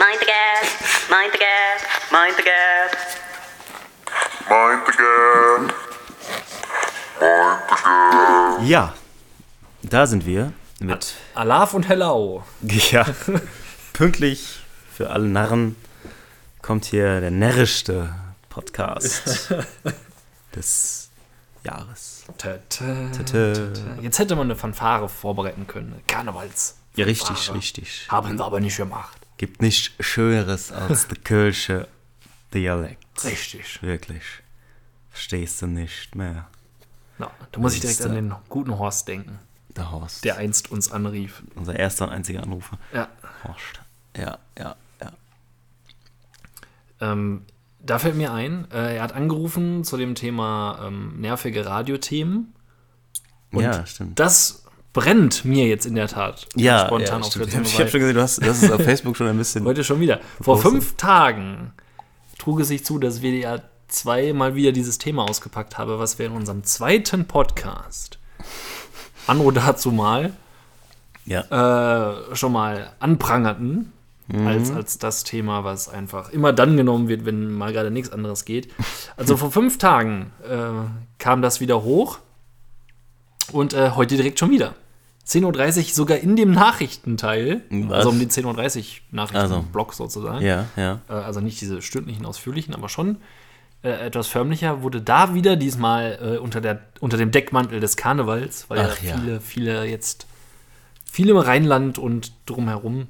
Mind the gap, mind the gap, mind the gap. Mind the gap. Mind the gap. Ja, da sind wir mit, Alaf und Hellau. ja, pünktlich für alle Narren kommt hier der närrischste Podcast des Jahres. Jetzt hätte man eine Fanfare vorbereiten können. Karnevals. Ja, richtig, richtig. Haben wir aber nicht gemacht. Gibt nichts Schöneres als der Kölsche Dialekt. Richtig. Wirklich. Verstehst du nicht mehr. Na, da muss ich direkt an den guten Horst denken, Der Horst. der einst uns anrief. Unser erster und einziger Anrufer. Ja. Horst. Ja, ja, ja. Ähm, da fällt mir ein, äh, er hat angerufen zu dem Thema ähm, nervige Radiothemen. Und ja, stimmt. Das brennt mir jetzt in der Tat ja, spontan ja, auf der Ich habe hab schon gesehen, du hast, hast es auf Facebook schon ein bisschen. Heute schon wieder. Vor fünf Tagen trug es sich zu, dass WDR 2 mal wieder dieses Thema ausgepackt habe, was wir in unserem zweiten Podcast, Anno dazu mal, ja. äh, schon mal anprangerten. Mhm. Als, als das Thema, was einfach immer dann genommen wird, wenn mal gerade nichts anderes geht. Also vor fünf Tagen äh, kam das wieder hoch und äh, heute direkt schon wieder. 10.30 Uhr sogar in dem Nachrichtenteil, Was? also um den 10.30 Uhr Nachrichtenblock sozusagen. ja, ja. Äh, also nicht diese stündlichen, ausführlichen, aber schon äh, etwas förmlicher, wurde da wieder diesmal äh, unter, der, unter dem Deckmantel des Karnevals, weil Ach ja. viele, viele jetzt, viele im Rheinland und drumherum,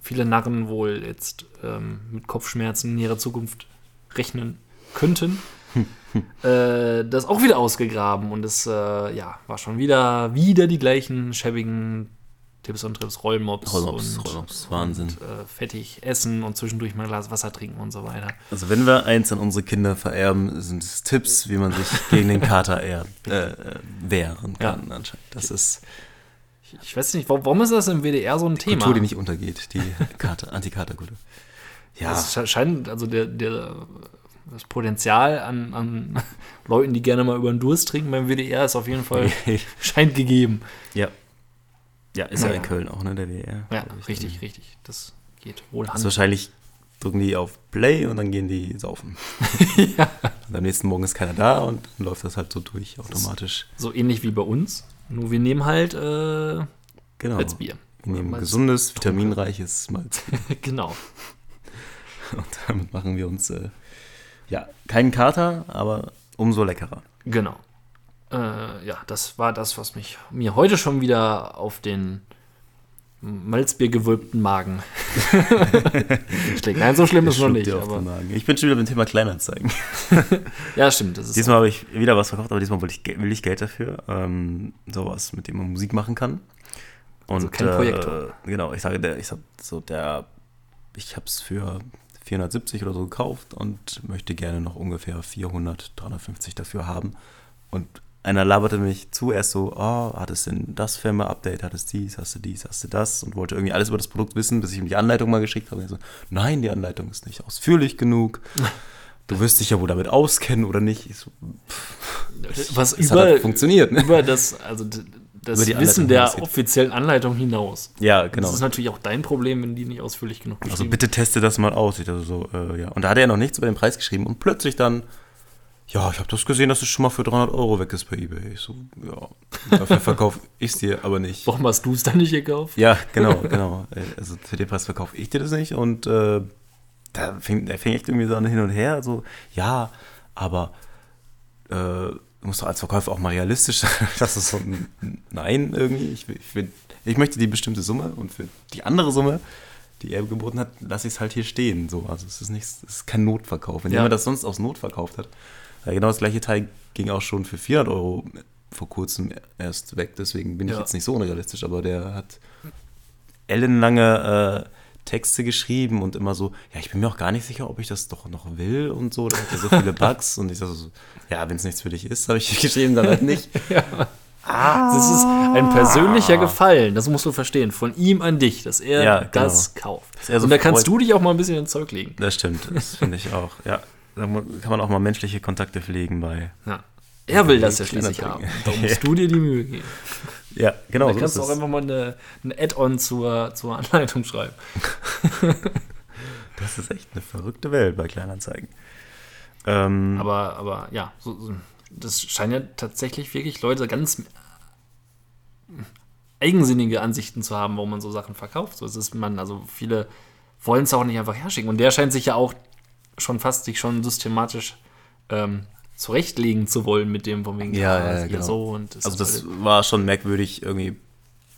viele Narren wohl jetzt ähm, mit Kopfschmerzen in ihrer Zukunft rechnen könnten. äh, das auch wieder ausgegraben und es äh, ja, war schon wieder, wieder die gleichen schäbigen Tipps und Trips, Rollmops, Rollmops, und, Rollmops, Wahnsinn. Und, äh, fettig essen und zwischendurch mal ein Glas Wasser trinken und so weiter. Also wenn wir eins an unsere Kinder vererben, sind es Tipps, wie man sich gegen den Kater eher, äh, wehren kann anscheinend. Das ist Ich weiß nicht, warum ist das im WDR so ein Thema? Kultur, die nicht untergeht, die Kater, Anti-Kater-Kultur. Ja, Das sche- scheint, also der, der, das Potenzial an, an Leuten, die gerne mal über den Durst trinken beim WDR ist auf jeden Fall, scheint gegeben. ja. Ja, ist ja Naja. in Köln auch, ne, der WR. Ja, ich. richtig, richtig. Das geht wohl Also Hand. wahrscheinlich drücken die auf Play und dann gehen die saufen. Und am nächsten Morgen ist keiner da und dann läuft das halt so durch automatisch. So ähnlich wie bei uns. Nur wir nehmen halt äh, Genau. Malzbier. Wir nehmen Malz- gesundes, vitaminreiches Malz. genau. Und damit machen wir uns äh, ja keinen Kater, aber umso leckerer. Genau. Äh, ja, das war das, was mich mir heute schon wieder auf den Malzbiergewölbten Magen schlägt. Nein, so schlimm ist noch nicht. Ich bin schon wieder beim Thema Kleinanzeigen. ja, stimmt. Diesmal habe ich wieder was verkauft, aber diesmal wollte ich, will ich Geld dafür. Ähm, sowas, mit dem man Musik machen kann. Und, Also kein Projektor. Äh, genau, ich sage, der, ich sag so, der, ich habe es für 470 oder so gekauft und möchte gerne noch ungefähr 400, 350 dafür haben. Und einer laberte mich zuerst so, oh, hattest du denn das Firma-Update, hattest dies, hast du dies, hast du das und wollte irgendwie alles über das Produkt wissen, bis ich ihm die Anleitung mal geschickt habe. Und so, nein, die Anleitung ist nicht ausführlich genug. Du wirst dich ja wohl damit auskennen oder nicht. Ich so, was das hat über, halt funktioniert, ne? über das, also das Über die Wissen der hinausgeht. offiziellen Anleitung hinaus. Ja, genau. Das ist natürlich auch dein Problem, wenn die nicht ausführlich genug Also beschrieben bitte teste das mal aus. Dachte so, äh, ja. Und da hat er noch nichts über den Preis geschrieben und plötzlich dann, ja, ich habe das gesehen, dass es schon mal für 300 Euro weg ist bei eBay. Ich so, ja, dafür verkaufe ich es dir aber nicht. Warum hast du es dann nicht gekauft? Ja, genau, genau. Äh, Also für den Preis verkaufe ich dir das nicht und äh, da fing, der fing echt irgendwie so an hin und her, so, ja, aber äh, du musst doch als Verkäufer auch mal realistisch sein. Das ist so ein Nein irgendwie. Ich, ich, will, ich möchte die bestimmte Summe und für die andere Summe, die er geboten hat, lasse ich es halt hier stehen. So. Also es ist, nicht, es ist kein Notverkauf. Wenn Ja. jemand das sonst aus Not verkauft hat, genau das gleiche Teil ging auch schon für 400 Euro vor kurzem erst weg. Deswegen bin ich Ja. jetzt nicht so unrealistisch, aber der hat ellenlange äh, Texte geschrieben und immer so, ja, ich bin mir auch gar nicht sicher, ob ich das doch noch will und so. Da hat ja so viele Bugs und ich so, ja, wenn es nichts für dich ist, habe ich geschrieben, dann halt nicht. Das ist ein persönlicher Gefallen, das musst du verstehen, von ihm an dich, dass er Ja, genau. das kauft. er so Und da kannst du dich auch mal ein bisschen ins Zeug legen. Das stimmt, das finde ich auch. Ja, da kann man auch mal menschliche Kontakte pflegen bei. Ja. Er will das ja schließlich haben. Darum musst du dir die Mühe geben. Ja, genau. Da so kannst ist du auch einfach mal eine, ein Add-on zur, zur Anleitung schreiben. Das ist echt eine verrückte Welt bei Kleinanzeigen. Ähm, Aber, aber ja, so, so, das scheinen ja tatsächlich wirklich Leute ganz eigensinnige Ansichten zu haben, warum man so Sachen verkauft. So ist es man, also viele wollen es auch nicht einfach herschicken. Und der scheint sich ja auch schon fast sich schon systematisch ähm, zurechtlegen zu wollen mit dem, von wegen, Ja, ja, hier genau. so und das also ist das halt- war schon merkwürdig irgendwie.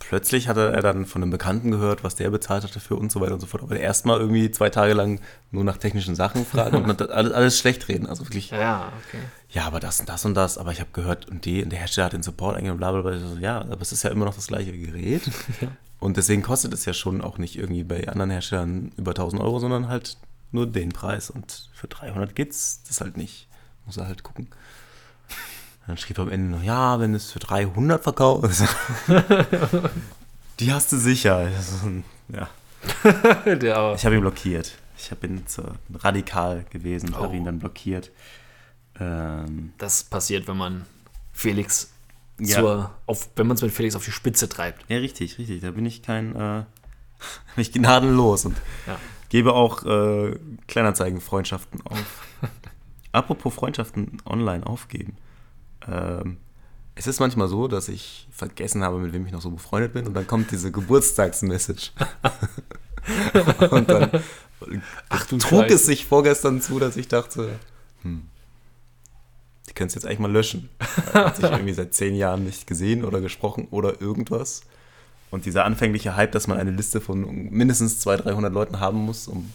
Plötzlich hatte er dann von einem Bekannten gehört, was der bezahlt hatte für und so weiter und so fort. Aber erstmal irgendwie zwei Tage lang nur nach technischen Sachen fragen und alles, alles schlecht reden. Also wirklich, ja, ja, okay. ja, aber das und das und das. Aber ich habe gehört, und, die, und der Hersteller hat den Support eingegeben, bla bla bla. So, ja, aber es ist ja immer noch das gleiche Gerät. Und deswegen kostet es ja schon auch nicht irgendwie bei anderen Herstellern über 1000 Euro, sondern halt nur den Preis. Und für 300 geht's das halt nicht. Muss er halt gucken. Dann schrieb er am Ende noch, ja, wenn es für 300 verkauft ist, die hast du sicher. Ja. Ich habe ihn blockiert. Ich ihn zu radikal gewesen, Oh. habe ihn dann blockiert. Ähm, das passiert, wenn man Felix Ja. zur, auf, wenn man es mit Felix auf die Spitze treibt. ja, richtig, richtig. Da bin ich kein, äh, bin ich gnadenlos und Ja. gebe auch äh, Kleinanzeigen-Freundschaften auf. Apropos Freundschaften online aufgeben. Ähm, es ist manchmal so, dass ich vergessen habe, mit wem ich noch so befreundet bin und dann kommt diese Geburtstagsmessage. und dann Ach du trug Scheiße. es sich vorgestern zu, dass ich dachte, hm, die können es jetzt eigentlich mal löschen. Hat sich irgendwie seit zehn Jahren nicht gesehen oder gesprochen oder irgendwas. Und dieser anfängliche Hype, dass man eine Liste von mindestens 200, 300 Leuten haben muss, um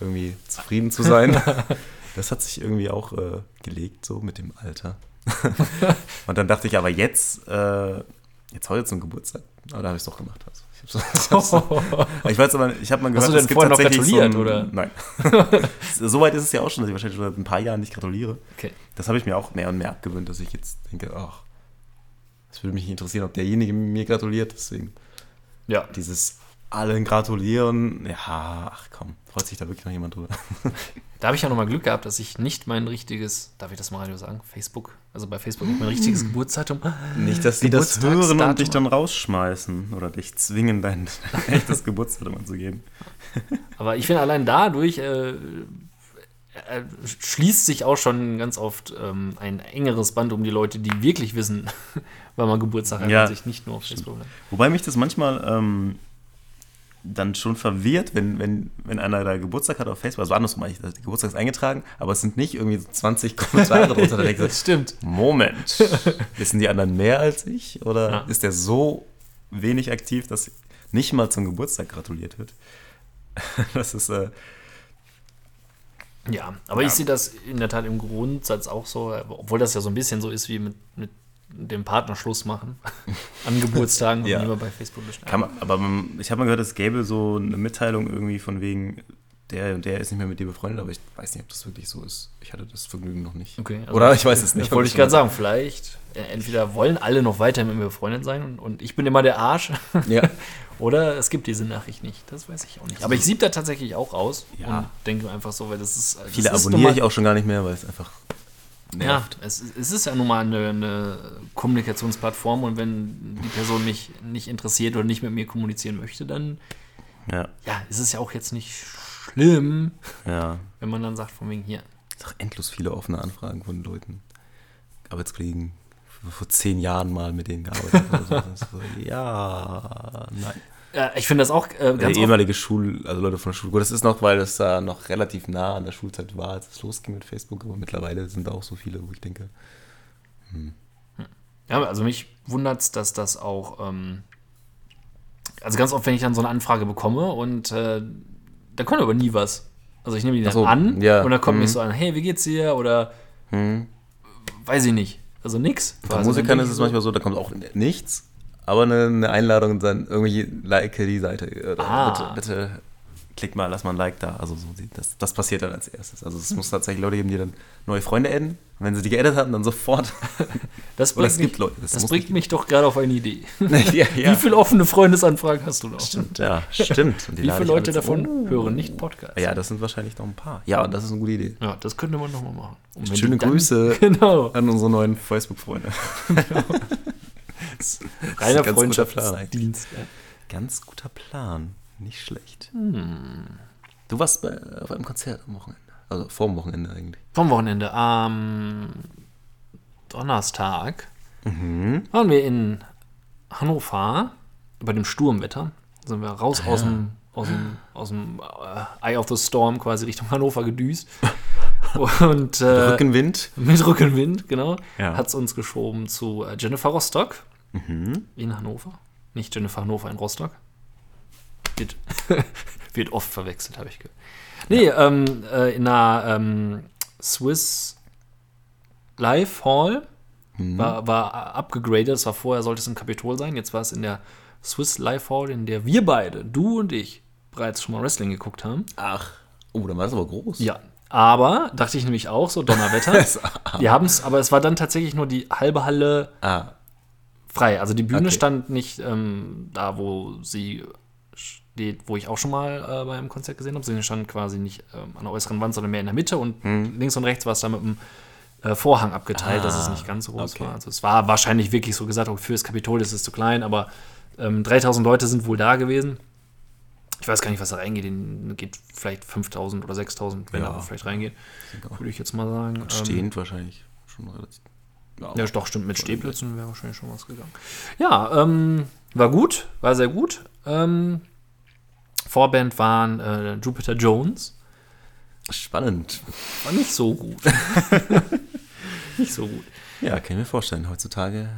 irgendwie zufrieden zu sein, das hat sich irgendwie auch äh, gelegt, so mit dem Alter. Und dann dachte ich aber jetzt, äh, jetzt heute zum Geburtstag. Aber da habe ich es doch gemacht. Also, ich, hab's, ich, hab's, ich weiß aber, ich habe mal gehört, Hast du denn es gibt vorher noch tatsächlich gratuliert, so ein, oder? Nein. Soweit ist es ja auch schon, dass ich wahrscheinlich schon seit ein paar Jahren nicht gratuliere. Okay. Das habe ich mir auch mehr und mehr abgewöhnt, dass ich jetzt denke, ach, es würde mich interessieren, ob derjenige mir gratuliert. Deswegen Ja, dieses allen gratulieren, ja, ach komm, freut sich da wirklich noch jemand drüber. da habe ich ja nochmal Glück gehabt, dass ich nicht mein richtiges, darf ich das mal Radio sagen, Facebook, also bei Facebook nicht mein richtiges Geburtsdatum. Nicht, dass die das hören und dich dann rausschmeißen oder dich zwingen, dein, echtes Geburtsdatum anzugeben. Aber ich finde, allein dadurch äh, äh, schließt sich auch schon ganz oft ähm, ein engeres Band um die Leute, die wirklich wissen, wann man Geburtstag hat Ja. und sich nicht nur auf Facebook hat. Wobei mich das manchmal ähm, dann schon verwirrt, wenn, wenn, wenn einer da Geburtstag hat auf Facebook, also andersrum eigentlich, der Geburtstag ist eingetragen, aber es sind nicht irgendwie so 20 Kommentare drunter. Da ich, so, stimmt. Moment, wissen die anderen mehr als ich? Oder Ja. ist der so wenig aktiv, dass nicht mal zum Geburtstag gratuliert wird? Das ist, äh, Ja, aber Ja. ich sehe das in der Tat im Grundsatz auch so, obwohl das ja so ein bisschen so ist wie mit, mit dem Partner Schluss machen an Geburtstagen und Ja. lieber bei Facebook bestellen. man, aber man, ich habe mal gehört, es gäbe so eine Mitteilung irgendwie von wegen, der und der ist nicht mehr mit dir befreundet, aber ich weiß nicht, ob das wirklich so ist. Ich hatte das Vergnügen noch nicht. Okay, also Oder ich weiß es nicht. Wollte ich gerade sagen, vielleicht, äh, entweder wollen alle noch weiterhin mit mir befreundet sein und, und ich bin immer der Arsch, Ja. oder es gibt diese Nachricht nicht. Das weiß ich auch nicht. Aber ich sieb da tatsächlich auch raus Ja. und denke einfach so, weil das ist. Das Viele ist abonniere ich auch schon gar nicht mehr, weil es einfach Ja, nervt. es, es ist ja nun mal eine, eine Kommunikationsplattform und wenn die Person mich nicht interessiert oder nicht mit mir kommunizieren möchte, dann Ja, ja, ist es ja auch jetzt nicht schlimm, ja. wenn man dann sagt, von wegen hier. Es sind endlos viele offene Anfragen von Leuten, Arbeitskollegen, vor zehn Jahren mal mit denen gearbeitet. Also, so, ja, nein. Ja, ich finde das auch äh, ganz ehemalige Schul, also Leute von der Schule. Gut, das ist noch, weil es da noch relativ nah an der Schulzeit war, als es losging mit Facebook, aber mittlerweile sind da auch so viele, wo ich denke, Ja, also mich wundert es, dass das auch, ähm, also ganz oft, wenn ich dann so eine Anfrage bekomme und äh, da kommt aber nie was. Also ich nehme die dann so, an ja, und dann kommt mhm. nicht so an, hey, wie geht's dir? Oder weiß ich nicht. Also nix. bei Also Musikern ist es manchmal so, da kommt auch nichts, aber eine, Einladung und dann irgendwie like die Seite. Oder Ah. bitte, bitte klick mal, lass mal ein Like da. Also so, das, das passiert dann als erstes. Also es muss tatsächlich Leute geben, die dann neue Freunde adden. Und wenn sie die geaddet hatten, dann sofort. Das bringt, es mich, gibt Leute, das das bringt mich doch gerade auf eine Idee. ja, ja. Wie viele offene Freundesanfragen hast du noch? Stimmt, ja, stimmt. Wie viele Leute davon Oh. hören nicht Podcast? Ja, das sind wahrscheinlich noch ein paar. Ja, das ist eine gute Idee. Ja, das könnte man nochmal machen. Und Schöne Grüße Genau. an unsere neuen Facebook-Freunde. Reiner ganz guter Plan Freundschaftsdienst. Ja. Ganz guter Plan. Nicht schlecht. Du warst bei, auf einem Konzert am Wochenende. Also vor dem Wochenende eigentlich. Vom Wochenende. Am Donnerstag waren wir in Hannover bei dem Sturmwetter. Sind wir raus aus dem, aus dem, aus dem äh, Eye of the Storm quasi Richtung Hannover gedüst. Und äh, Rückenwind. mit Rückenwind, genau, Ja. hat es uns geschoben zu äh, Jennifer Rostock in Hannover. Nicht Jennifer Hannover in Rostock. Wird, wird oft verwechselt, habe ich gehört. Nee, ähm, äh, in einer ähm, Swiss Live Hall war, war abgegradet. Das war vorher, sollte es im Kapitol sein. Jetzt war es in der Swiss Live Hall, in der wir beide, du und ich, bereits schon mal Wrestling geguckt haben. Ach. Oh, dann war das aber groß. Ja, aber dachte ich nämlich auch, so Donnerwetter. Wir haben es, aber es war dann tatsächlich nur die halbe Halle Ah, frei. Also die Bühne Okay. stand nicht ähm, da, wo sie steht, wo ich auch schon mal äh, bei einem Konzert gesehen habe. Sie stand quasi nicht ähm, an der äußeren Wand, sondern mehr in der Mitte und Hm. links und rechts war es da mit einem äh, Vorhang abgeteilt, dass es nicht ganz so groß Ah, okay. war. Also es war wahrscheinlich wirklich so gesagt, okay, für das Kapitol ist es zu klein, aber ähm, 3000 Leute sind wohl da gewesen. Ich weiß gar nicht, was da reingeht. In- Geht vielleicht 5000 oder 6000, wenn Ja. da vielleicht reingeht. Würde ich jetzt mal sagen. Ähm, stehend wahrscheinlich schon relativ. Ja, doch, stimmt. Mit Stehplätzen wäre wahrscheinlich schon was gegangen. Ja, ähm, war gut, war sehr gut. Ähm, Vorband waren äh, Jupiter Jones. Spannend. War nicht so gut. nicht so gut. Ja, kann ich mir vorstellen. Heutzutage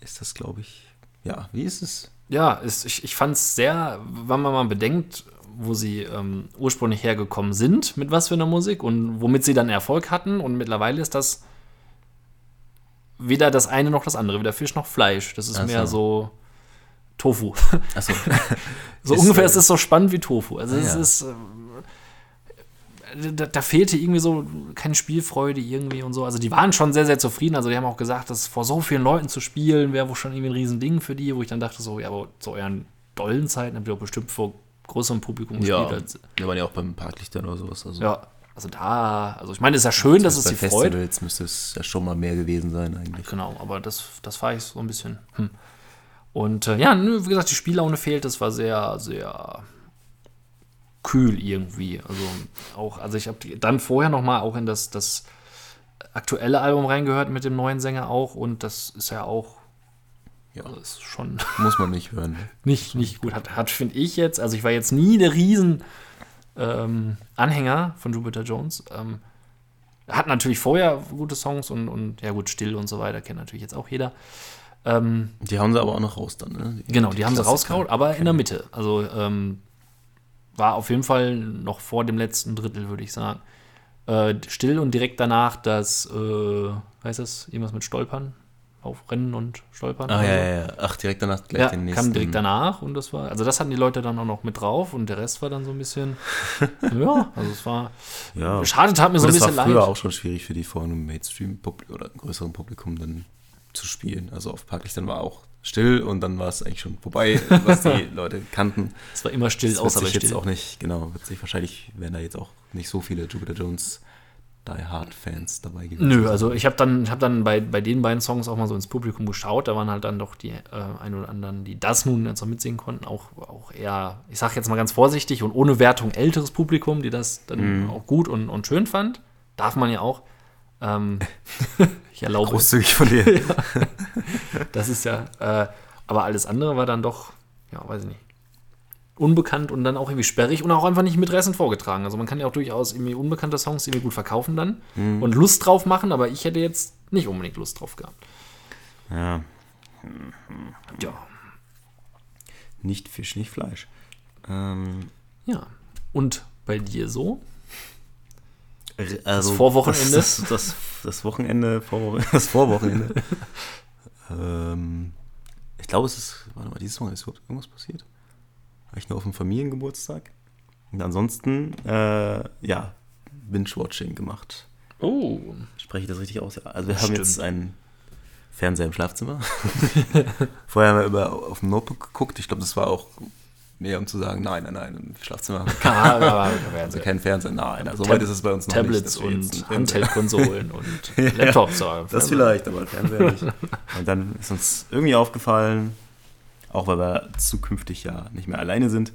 ist das, glaube ich. Ja, wie ist es? Ja, ist, ich, ich fand es sehr, wenn man mal bedenkt, wo sie ähm, ursprünglich hergekommen sind, mit was für einer Musik und womit sie dann Erfolg hatten. Und mittlerweile ist das weder das eine noch das andere, weder Fisch noch Fleisch. Das ist Ach mehr so Tofu. Achso. So Ist, ungefähr äh, ist es so spannend wie Tofu. Also es ja. ist. äh, Da, da fehlte irgendwie so keine Spielfreude irgendwie und so. Also die waren schon sehr, sehr zufrieden. Also die haben auch gesagt, dass vor so vielen Leuten zu spielen wäre wohl schon irgendwie ein Riesending für die, wo ich dann dachte so, ja, aber zu euren dollen Zeiten habt ihr doch bestimmt vor größerem Publikum ja. gespielt. Als, Wir waren ja auch beim Parklichtern oder sowas. Also ja, also da, also ich meine, es ist ja schön, dass es bei sie freut. Festivals müsste es ja schon mal mehr gewesen sein eigentlich. Genau, aber das, das war ich so ein bisschen. Hm. Und äh, ja, wie gesagt, die Spiellaune fehlt. Das war sehr, sehr kühl irgendwie. Also auch, also ich habe dann vorher noch mal auch in das, das aktuelle Album reingehört mit dem neuen Sänger auch und das ist ja auch Ja. also ist schon Muss man nicht hören. nicht, nicht gut. Hat, hat finde ich jetzt, also ich war jetzt nie der Riesen ähm, Anhänger von Jupiter Jones. Ähm, hat natürlich vorher gute Songs und, und ja gut, Still und so weiter, kennt natürlich jetzt auch jeder. Ähm, Die haben sie aber auch noch raus dann, ne? genau, die haben sie rausgehauen, aber in der Mitte. Also ähm, war auf jeden Fall noch vor dem letzten Drittel, würde ich sagen. Äh, still und direkt danach das, äh, heißt das, irgendwas mit Stolpern? Aufrennen und Stolpern? Ah, ja, so? ja, ja. Ach, direkt danach gleich Ja, den nächsten. kam direkt danach und das war, also das hatten die Leute dann auch noch mit drauf und der Rest war dann so ein bisschen, ja, also es war, Ja. schade, tat mir so ein das war bisschen früher leid. auch schon schwierig für die vor einem Mainstream-Publikum oder größeren Publikum dann zu spielen. Also auf Parklichtern war auch still und dann war es eigentlich schon vorbei, was die Leute kannten. Es war immer still, Das wird außer bei sich jetzt still. auch nicht, genau, wird sich wahrscheinlich, werden da jetzt auch nicht so viele Jupiter Jones Die Hard Fans dabei gewesen. Nö, also ich habe dann, hab dann bei, bei den beiden Songs auch mal so ins Publikum geschaut. Da waren halt dann doch die äh, ein oder anderen, die das nun jetzt noch mitsingen konnten, auch, auch eher, ich sage jetzt mal ganz vorsichtig und ohne Wertung älteres Publikum, die das dann Mhm. auch gut und, und schön fand. Darf man ja auch. Ähm, ich erlaube es. Großzügig von dir. Das ist ja, äh, aber alles andere war dann doch, ja, weiß ich nicht, unbekannt und dann auch irgendwie sperrig und auch einfach nicht mitreißend vorgetragen. Also man kann ja auch durchaus irgendwie unbekannte Songs irgendwie gut verkaufen dann und Lust drauf machen, aber ich hätte jetzt nicht unbedingt Lust drauf gehabt. Ja, Ja, nicht Fisch, nicht Fleisch. Ähm, ja. Und bei dir so? also Vorwochenende? Das, das, das, das Wochenende, Vorwochen, das Vorwochenende. ähm, ich glaube, es ist, warte mal, dieses Wochenende ist überhaupt irgendwas passiert. War ich nur auf dem Familiengeburtstag. Und ansonsten, äh, ja, Binge-Watching gemacht. Oh. Spreche ich das richtig aus? Also wir haben Stimmt. jetzt einen Fernseher im Schlafzimmer. Vorher haben wir über, auf dem Notebook geguckt. Ich glaube, das war auch mehr, um zu sagen, nein, nein, nein, im Schlafzimmer haben wir Ah, also kein Fernseher. Nein, so weit ist es bei uns noch Tablets nicht. einen und Handheld-Konsolen und Laptops. ja. Das vielleicht, aber Fernseher nicht. Und dann ist uns irgendwie aufgefallen, auch weil wir zukünftig ja nicht mehr alleine sind,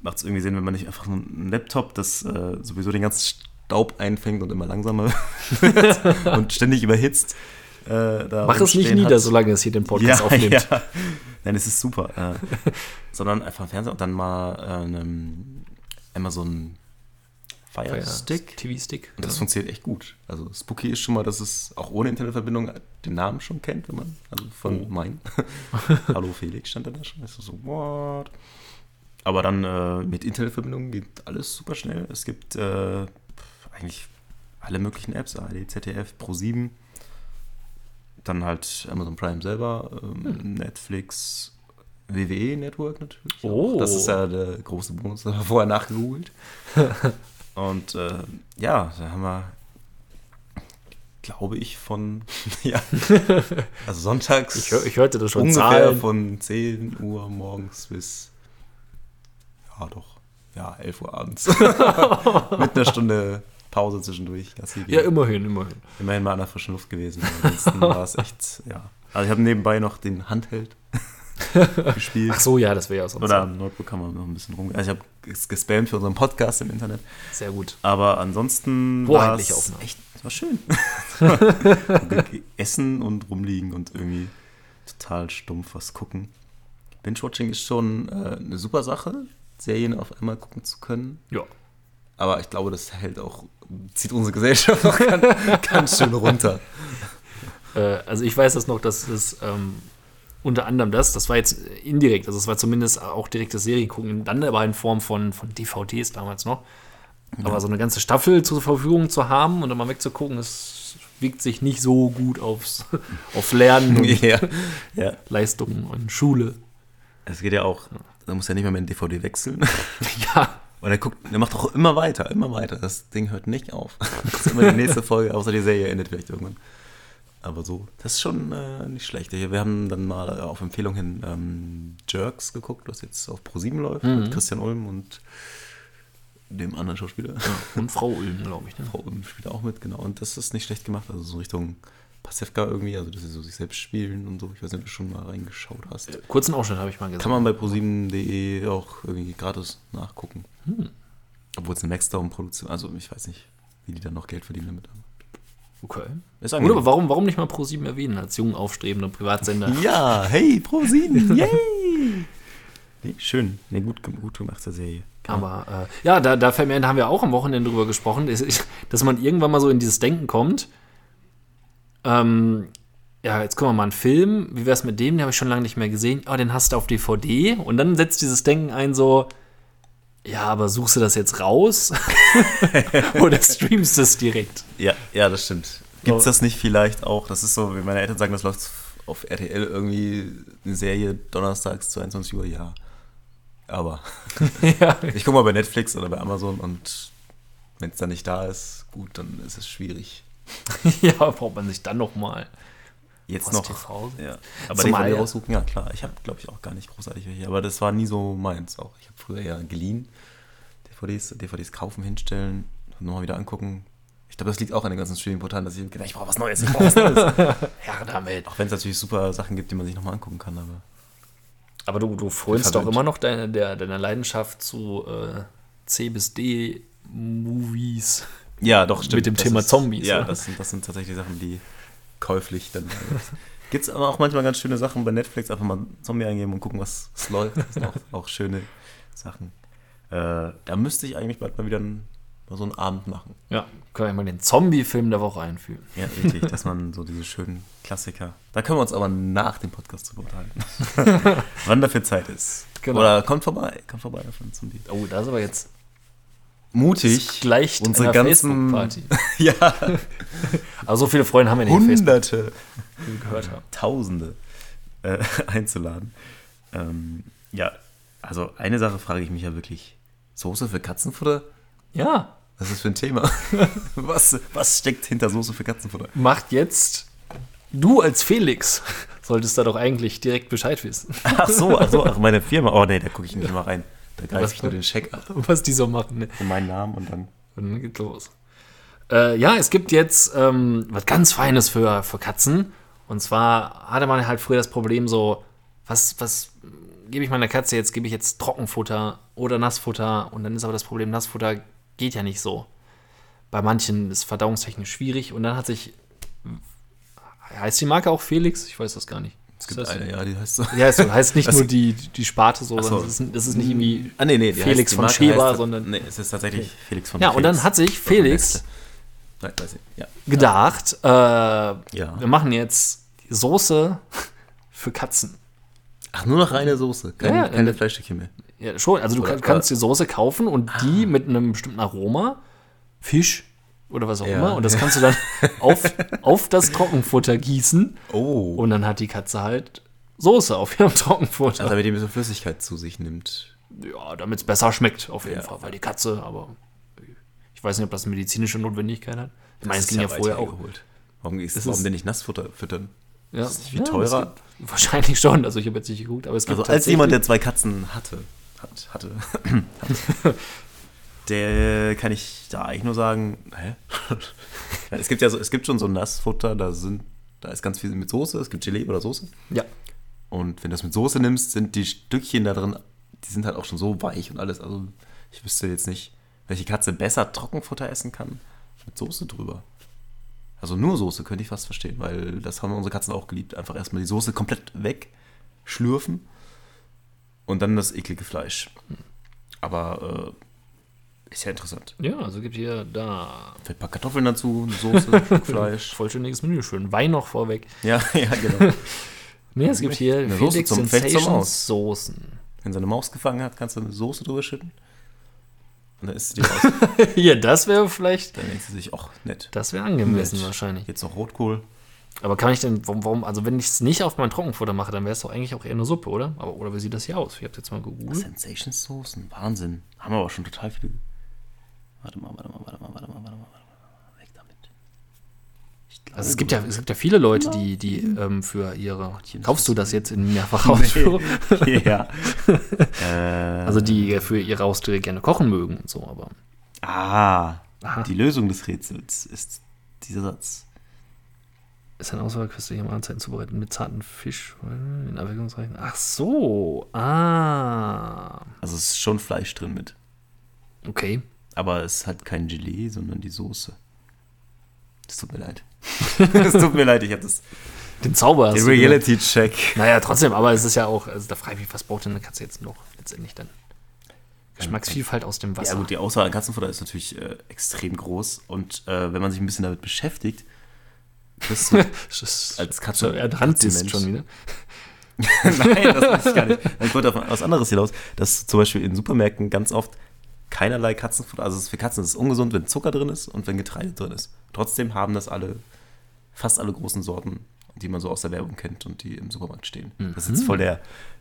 macht es irgendwie Sinn, wenn man nicht einfach einen Laptop, das äh, sowieso den ganzen Staub einfängt und immer langsamer wird und ständig überhitzt. Äh, Mach es nicht nieder, hat. solange es hier den Podcast aufnimmt. Ja. Nein, es ist super. Äh, sondern einfach Fernseher und dann mal äh, einem, einmal so ein Fire Stick. TV-Stick. Und das funktioniert echt gut. Also Spooky ist schon mal, dass es auch ohne Internetverbindung den Namen schon kennt, wenn man, also von Oh. mein. Hallo Felix stand da schon. Ist so, what? Aber dann äh, mit Internetverbindung geht alles super schnell. Es gibt äh, eigentlich alle möglichen Apps, ARD, ZDF, Pro7, dann halt Amazon Prime selber, ähm, Netflix, WWE Network natürlich. auch. Oh. Das ist ja der große Bonus, da haben wir vorher nachgegoogelt. Und äh, ja, da haben wir, glaube ich, von, ja, also sonntags Ich, ich hörte das schon ungefähr Zahlen. von 10 Uhr morgens bis, ja doch, ja, 11 Uhr abends. Mit einer Stunde Pause zwischendurch. Ja, immerhin, immerhin. Immerhin mal an der frischen Luft gewesen. Ansonsten war es echt, ja. Also ich habe nebenbei noch den Handheld gespielt. Ach so, ja, das wäre ja sonst Oder am Notebook kann man noch ein bisschen rum. Also ich habe es gespammt für unseren Podcast im Internet. sehr gut. Aber ansonsten war es echt, war schön. Essen und rumliegen und irgendwie total stumpf was gucken. Binge-Watching ist schon äh, eine super Sache, Serien auf einmal gucken zu können. Ja. Aber ich glaube, das hält auch, zieht unsere Gesellschaft auch ganz, ganz schön runter. Äh, also ich weiß das noch, dass es ähm, unter anderem das, das war jetzt indirekt, also es war zumindest auch direktes Seriengucken, dann aber in Form von, von DVDs damals noch. Aber so eine ganze Staffel zur Verfügung zu haben und dann mal wegzugucken, es wiegt sich nicht so gut aufs, auf Lernen und ja. ja. Leistungen und Schule. Es geht ja auch, da muss ja nicht mehr mit dem DVD wechseln. Ja, Und er guckt, er macht auch immer weiter, immer weiter. Das Ding hört nicht auf. Das ist immer die nächste Folge, außer die Serie endet vielleicht irgendwann. Aber so, das ist schon äh, nicht schlecht. Wir haben dann mal äh, auf Empfehlung hin ähm, Jerks geguckt, was jetzt auf Pro7 läuft, mit Christian Ulm und dem anderen Schauspieler. und Frau Ulm, glaube ich. Ne? Frau Ulm spielt auch mit, genau. Und das ist nicht schlecht gemacht, also so Richtung Pasewka irgendwie, also dass sie so sich selbst spielen und so. Ich weiß nicht, ob du schon mal reingeschaut hast. Kurzen Ausschnitt habe ich mal gesehen. Kann man bei pro7.de auch irgendwie gratis nachgucken. Obwohl es eine Maxdome-Produktion, also ich weiß nicht, wie die dann noch Geld verdienen damit. Okay. Ist Gut, aber warum, warum nicht mal Pro7 erwähnen als jungen, aufstrebender Privatsender? Ja, hey, Pro7, yay! Nee, schön, eine gut, gut gemachte Serie. Aber äh, ja, da, da fällt mir ein, da haben wir auch am Wochenende drüber gesprochen, dass, dass man irgendwann mal so in dieses Denken kommt. Ähm, ja, jetzt gucken wir mal einen Film. Wie wär's mit dem? Den habe ich schon lange nicht mehr gesehen. Oh, den hast du auf DVD. Und dann setzt dieses Denken ein so, ja, aber suchst du das jetzt raus? Oder streamst du es direkt? Ja, ja, das stimmt. Gibt es So. das nicht vielleicht auch? Das ist so, wie meine Eltern sagen, das läuft auf RTL irgendwie eine Serie donnerstags 22 Uhr, ja. Aber ja. ich gucke mal bei Netflix oder bei Amazon und wenn es dann nicht da ist, gut, dann ist es schwierig. ja, braucht man sich dann noch mal. Jetzt Was, noch. TV? Ja. Aber Zumal DVD ja- raussuchen, ja klar. Ich habe, glaube ich, auch gar nicht großartig welche. Aber das war nie so meins auch. Ich habe früher ja geliehen. DVDs, DVDs kaufen, hinstellen, nochmal wieder angucken. Ich glaube, das liegt auch an den ganzen Streaming-Portalen, dass ich gedacht ich brauche was Neues, ich brauche was Neues. Herr damit. auch wenn es natürlich super Sachen gibt, die man sich nochmal angucken kann. Aber Aber du, du frönst doch immer noch deine, deiner Leidenschaft zu äh, C bis D Movies. ja, doch, stimmt. Mit dem Das Thema ist, Zombies, Ja, oder? das sind, das sind tatsächlich Sachen, die käuflich dann. Gibt es aber auch manchmal ganz schöne Sachen bei Netflix, einfach mal Zombie eingeben und gucken, was es läuft. Das sind auch, auch schöne Sachen. Äh, da müsste ich eigentlich bald mal wieder einen, mal so einen Abend machen. Ja, können wir mal den Zombie-Film der Woche einführen. Ja, richtig, dass man so diese schönen Klassiker. Da können wir uns aber nach dem Podcast zu unterhalten. Wann dafür Zeit ist. Genau. Oder kommt vorbei, kommt vorbei davon zum Lied. Oh, da ist aber jetzt Mutig. gleich unsere ganzen Facebook-Party. ja, Aber so viele Freunde haben wir nicht Facebook, Hunderte, wie wir gehört haben. Tausende äh, einzuladen. Ähm, ja, also eine Sache frage ich mich ja wirklich. Soße für Katzenfutter? Ja, Was ist für ein Thema? was, was steckt hinter Soße für Katzenfutter? macht jetzt du als Felix solltest da doch eigentlich direkt Bescheid wissen, Ach so, ach so, ach meine Firma. Oh nee, da gucke ich nicht mal rein. Da greife Was ich nur den Scheck ab. was die so machen. Ne? Und meinen Namen und dann. Und dann geht's los. Äh, ja, es gibt jetzt ähm, was ganz Feines für, für Katzen. Und zwar hatte man halt früher das Problem so, was, was gebe ich meiner Katze jetzt, gebe ich jetzt Trockenfutter oder Nassfutter und dann ist aber das Problem, Nassfutter geht ja nicht so. Bei manchen ist verdauungstechnisch schwierig und dann hat sich, heißt die Marke auch Felix? Ich weiß das gar nicht. Es gibt das- eine, ja, die heißt so. Ja, heißt, heißt nicht nur die, die Sparte so, so. es ist, es ist nicht irgendwie Ah, nee, nee, Felix von Scheber, heißt- sondern- Nee, es ist tatsächlich Felix von Ja, und dann Felix. hat sich Felix Nein, weiß ich. Ja. gedacht, äh, Ja. wir machen jetzt Soße für Katzen. Ach, nur noch reine Soße. Kein, Ja, keine Fleischstückchen mehr. Ja, schon. Also du Oder- Ah. kann, kannst die Soße kaufen und die mit einem bestimmten Aroma, Fisch oder was auch Ja. immer, und das kannst du dann auf, auf das Trockenfutter gießen Oh. und dann hat die Katze halt Soße auf ihrem Trockenfutter. also, damit die ein bisschen Flüssigkeit zu sich nimmt. ja, damit es besser schmeckt, auf jeden Ja. Fall, weil die Katze, aber ich weiß nicht, ob das medizinische Notwendigkeit hat. Ich meine, es ging ja vorher auch. hergeholt. Warum, ist, Das warum ist- denn nicht Nassfutter füttern? Ja. Ist das nicht viel Ja, teurer? es gibt- Wahrscheinlich schon, also ich habe jetzt nicht geguckt, aber es gibt Also als jemand, der zwei Katzen hatte, hat, hatte, hatte der kann ich da eigentlich nur sagen, hä? Es gibt ja so, es gibt schon so Nassfutter, da sind, da ist ganz viel mit Soße, es gibt Gelee oder Soße. Ja, Und wenn du das mit Soße nimmst, sind die Stückchen da drin, die sind halt auch schon so weich und alles. Also ich wüsste jetzt nicht, welche Katze besser Trockenfutter essen kann. Mit Soße drüber. Also nur Soße könnte ich fast verstehen, weil das haben unsere Katzen auch geliebt. Einfach erstmal die Soße komplett wegschlürfen und dann das eklige Fleisch. Aber äh, ist ja interessant. ja, also gibt hier da Vielleicht ein paar Kartoffeln dazu, eine Soße, ein Stück Fleisch. vollständiges Menü, schön Wein noch vorweg. Ja, ja, genau. Nee, es gibt hier Eine Soße Felix zum- vielleicht zur Sensation Maus. Soßen. Wenn sie eine Maus gefangen hat, kannst du eine Soße drüber schütten. Und dann isst sie die raus. ja, das wäre vielleicht, Dann denkt sie sich, ach, nett. das wäre angemessen Nett. wahrscheinlich. Jetzt noch Rotkohl. Aber kann ich denn, warum, warum also wenn ich es nicht auf mein Trockenfutter mache, dann wäre es doch eigentlich auch eher eine Suppe, oder? Aber, oder wie sieht das hier aus? Ich habe jetzt mal gegoogelt. Sensation Soßen, Wahnsinn. Haben wir aber schon total viele. Warte mal, warte mal, warte mal, warte mal, warte mal, warte mal. Weg damit. Ich glaube, Also es gibt ja, es gibt ja viele Leute, die, die ähm, für ihre. Kaufst du das jetzt in Mehrfachausführung? ja. äh, Also die für ihre Haustiere gerne kochen mögen und so, aber. ah, Aha. die Lösung des Rätsels ist dieser Satz. Ist ein Auswahl köstlicher Mahlzeiten zubereiten mit zarten Fisch in abwechslungsreichen. Ach so. Ah. Also es ist schon Fleisch drin mit. Okay. Aber es hat kein Gelee, sondern die Soße. Es tut mir leid. Es tut mir leid, ich habe das. Den Zauber Den. Reality-Check. Naja, trotzdem, aber es ist ja auch, also da frage ich mich, was braucht denn eine Katze jetzt noch letztendlich dann? Geschmacksvielfalt aus dem Wasser. Ja gut, die Auswahl an Katzenfutter ist natürlich äh, extrem groß. Und äh, wenn man sich ein bisschen damit beschäftigt, kriegst du ist als Katze. ja, Randdist Katzenmensch- schon wieder. Nein, das ist gar nicht. Ich wollte auf was anderes hinaus, dass zum Beispiel in Supermärkten ganz oft keinerlei Katzenfutter, also für Katzen ist es ungesund, wenn Zucker drin ist und wenn Getreide drin ist. Trotzdem haben das alle, fast alle großen Sorten, die man so aus der Werbung kennt und die im Supermarkt stehen. Das ist jetzt voll der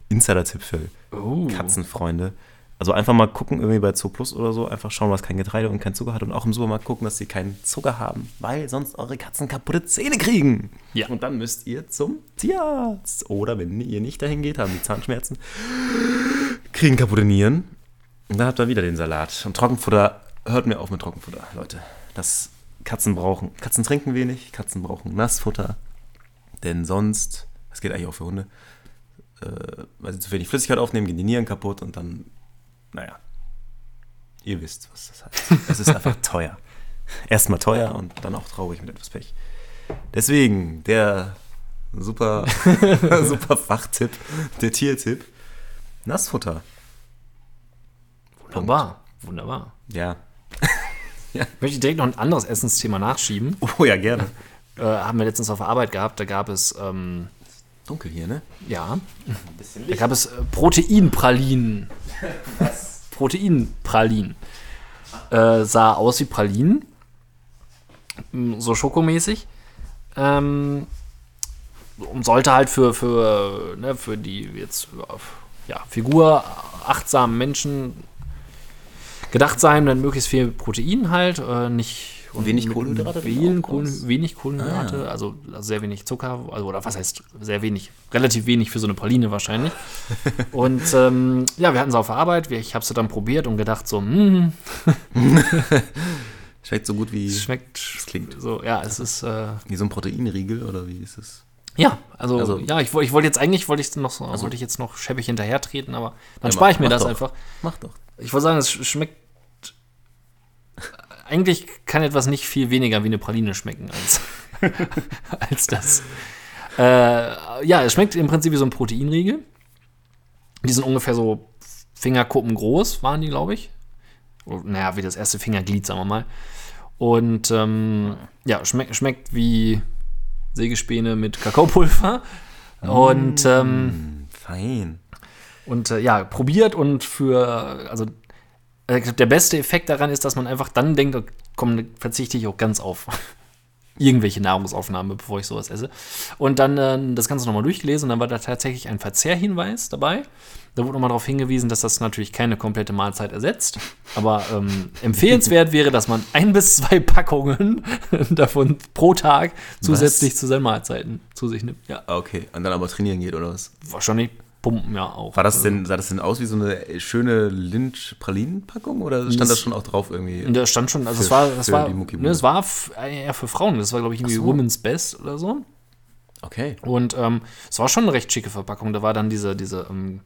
Insider-Tipp für Oh. Katzenfreunde. Also einfach mal gucken, irgendwie bei Zoo Plus oder so, einfach schauen, was kein Getreide und kein Zucker hat und auch im Supermarkt gucken, dass sie keinen Zucker haben, weil sonst eure Katzen kaputte Zähne kriegen. Ja. Und dann müsst ihr zum Tierarzt. Oder wenn ihr nicht dahin geht, haben die Zahnschmerzen, kriegen kaputte Nieren. Und dann habt ihr wieder den Salat. Und Trockenfutter, hört mir auf mit Trockenfutter, Leute. Das Katzen brauchen, Katzen trinken wenig, Katzen brauchen Nassfutter. Denn sonst, das geht eigentlich auch für Hunde, äh, weil sie zu wenig Flüssigkeit aufnehmen, gehen die Nieren kaputt und dann, naja, ihr wisst, was das heißt. Es ist einfach teuer. Erstmal teuer und dann auch traurig mit etwas Pech. Deswegen der super, super Fachtipp, der Tiertipp, Nassfutter. Wunderbar. Wunderbar. Ja. Ich möchte direkt noch ein anderes Essensthema nachschieben. Oh ja, gerne. Äh, haben wir letztens auf der Arbeit gehabt, da gab es, ähm, Dunkel hier, ne? ja, da gab es äh, Proteinpralinen. Proteinpralinen. Äh, sah aus wie Pralinen. Mm, So schokomäßig. Ähm, und sollte halt für, für, ne, für die jetzt ja, Figur achtsamen Menschen gedacht sein, dann möglichst viel Protein halt, äh, nicht Und wenig Kohlenhydrate Kohlen, wenig Kohlenhydrate, also, also sehr wenig Zucker, also oder was heißt sehr wenig, relativ wenig für so eine Praline wahrscheinlich. und ähm, ja, wir hatten sie auf der Arbeit, ich habe sie dann probiert und gedacht so, hm, Schmeckt so gut wie, es schmeckt klingt. so, ja, es ist äh, wie so ein Proteinriegel oder wie ist es? Ja, also, Also- ja, ich, ich wollte jetzt eigentlich wollte ich noch so, wollte ich jetzt noch schäbig hinterher treten, aber dann Ja, spare ich mir das doch. einfach. Mach doch. Ich wollte sagen, es sch- schmeckt. Eigentlich kann etwas nicht viel weniger wie eine Praline schmecken als, als das. Äh, ja, es schmeckt im Prinzip wie so ein Proteinriegel. Die sind ungefähr so Fingerkuppen groß, waren die, glaube ich. Oder, Naja, wie das erste Fingerglied, sagen wir mal. Und ähm, ja, schmeckt, schmeckt wie Sägespäne mit Kakaopulver. Und ähm, Fein. und äh, ja, probiert und für, also ich glaub, der beste Effekt daran ist, dass man einfach dann denkt, komm, verzichte ich auch ganz auf irgendwelche Nahrungsaufnahme, bevor ich sowas esse. Und dann äh, das Ganze nochmal durchgelesen und dann war da tatsächlich ein Verzehrhinweis dabei. Da wurde nochmal darauf hingewiesen, dass das natürlich keine komplette Mahlzeit ersetzt. Aber ähm, empfehlenswert wäre, dass man ein bis zwei Packungen davon pro Tag zusätzlich zu seinen Mahlzeiten zu sich nimmt. Ja, Ah, Okay, und dann aber trainieren geht, oder was? wahrscheinlich pumpen ja auch. War das denn, sah das denn aus wie so eine schöne Lynch-Pralinen-Packung oder stand das schon auch drauf irgendwie? Da stand schon, also Für- es war, das für war, ne, es war eher für Frauen. Das war, glaube ich, irgendwie so. Women's Best oder so. Okay. Und ähm, es war schon eine recht schicke Verpackung. Da war dann diese, diese, ähm,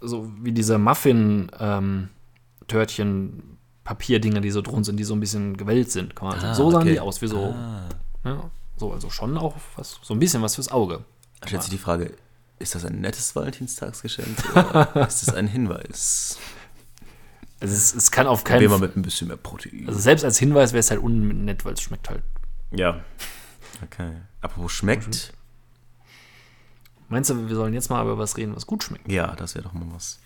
so wie diese Muffin-Törtchen, Papierdinger, die so drunter sind, die so ein bisschen gewellt sind. Quasi. Ah, so sahen okay. die aus, wie so, ja, so, also schon auch was, so ein bisschen was fürs Auge. Stellt sich die Frage, ist das ein nettes Valentinstagsgeschenk oder ist das ein Hinweis? Also es, es kann auf keinen mal Fall, mit ein bisschen mehr Protein. also selbst als Hinweis wäre es halt unnett, weil es schmeckt halt. ja. Okay. Apropos schmeckt. Meinst du, wir sollen jetzt mal über was reden, was gut schmeckt? Ja, das wäre doch mal was.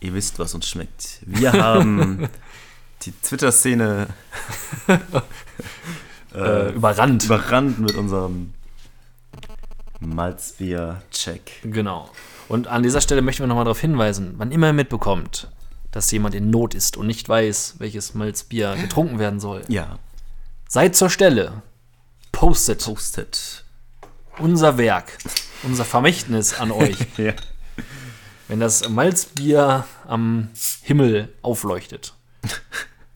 Ihr wisst, was uns schmeckt. Wir haben die Twitter-Szene Äh, überrannt. überrannt mit unserem Malzbier-Check. Genau. Und an dieser Stelle möchten wir nochmal darauf hinweisen, wann immer ihr mitbekommt, dass jemand in Not ist und nicht weiß, welches Malzbier getrunken werden soll, Ja, seid zur Stelle. Postet postet. unser Werk, unser Vermächtnis an euch, Ja. wenn das Malzbier am Himmel aufleuchtet.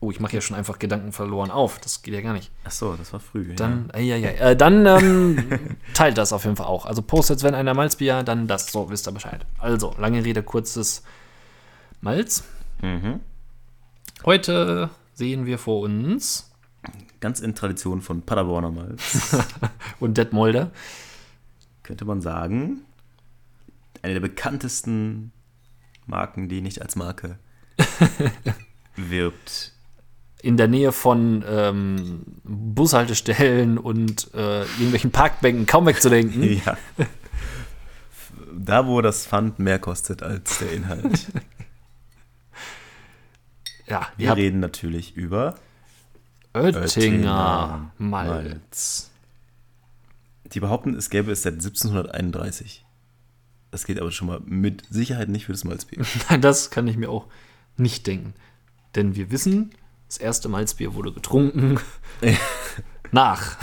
Oh, ich mache ja schon einfach Gedanken verloren auf. Das geht ja gar nicht. Ach so, das war früh. Dann, ja. Äh, dann ähm, teilt das auf jeden Fall auch. Also postet, wenn einer Malzbier, dann das. So, wisst ihr Bescheid. Also, lange Rede, kurzes Malz. Mhm. Heute sehen wir vor uns Ganz in Tradition von Paderborner Malz, und Detmolder. könnte man sagen, eine der bekanntesten Marken, die nicht als Marke wirbt. In der Nähe von ähm, Bushaltestellen und äh, irgendwelchen Parkbänken kaum wegzudenken. Ja. Da, wo das Pfand mehr kostet als der Inhalt. Ja, Wir habt reden natürlich über Oettinger Malz. Malz. Die behaupten, es gäbe es seit 1731. Das geht aber schon mal mit Sicherheit nicht für das Malzbier. Nein, das kann ich mir auch nicht denken. Denn wir wissen, das erste Malzbier wurde getrunken nach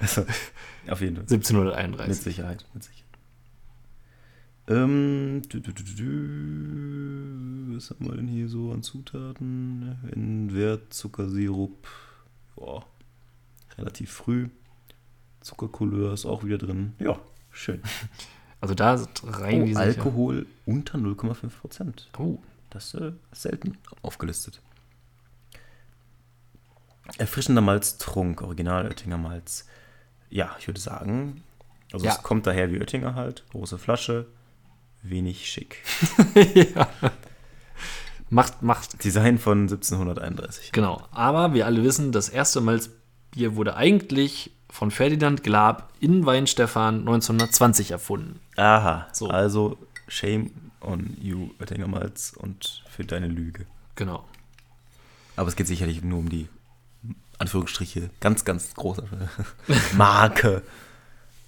Also, auf jeden Fall. Mit 1731. Sicherheit, mit Sicherheit. Ähm, du, du, du. was haben wir denn hier so an Zutaten? In Wert, Zuckersirup, Boah, relativ früh. Zuckercouleur ist auch wieder drin. Ja, schön. Also da rein Oh, Alkohol unter 0,5 Prozent. Oh, Das äh, ist selten aufgelistet. Erfrischender Malztrunk, Original Oettinger Malz. Ja, ich würde sagen, also Ja. es kommt daher wie Oettinger halt, große Flasche, wenig schick. macht, macht, Design von 1731. genau. Aber wir alle wissen, das erste Malzbier wurde eigentlich von Ferdinand Glab in Weinstefan 1920 erfunden. Aha, So. also shame on you, Oettinger Malz, und für deine Lüge. Genau. Aber es geht sicherlich nur um die, Anführungsstriche, ganz, ganz große Marke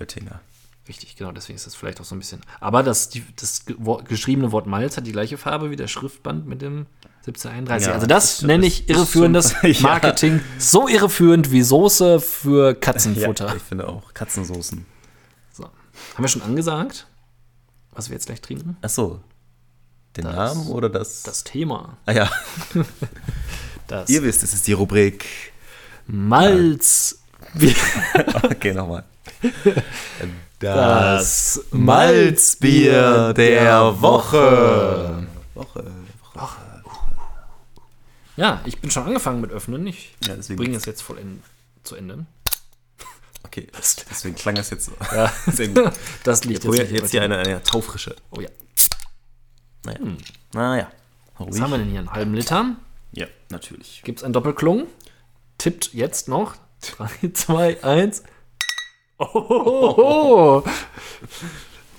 Oettinger. Richtig, genau, deswegen ist das vielleicht auch so ein bisschen. Aber das, die, das geschriebene Wort Malz hat die gleiche Farbe wie der Schriftband mit dem 1731. Ja, also das das- nenne ich irreführendes schon- ja. Marketing. So irreführend wie Soße für Katzenfutter. Ja, ich finde auch Katzensoßen. So. Haben wir schon angesagt, was wir jetzt gleich trinken? Ach so. Den Das- Namen oder das? Das Thema. Ah ja, Das ihr wisst, es ist die Rubrik. Malz. Okay, nochmal. Das Malzbier der Woche. Woche. Ja, ich bin schon angefangen mit Öffnen. Ich Ja, bringe es jetzt voll in, zu Ende. Okay, das, deswegen klang das jetzt so. Ja. Das liegt Jetzt, jetzt, hier eine, eine taufrische. Oh ja. Naja. Naja. Was haben wir denn hier? Einen halben Liter? Ja, natürlich. Gibt es einen Doppelklung? Tippt jetzt noch. 3, 2, 1. Oh.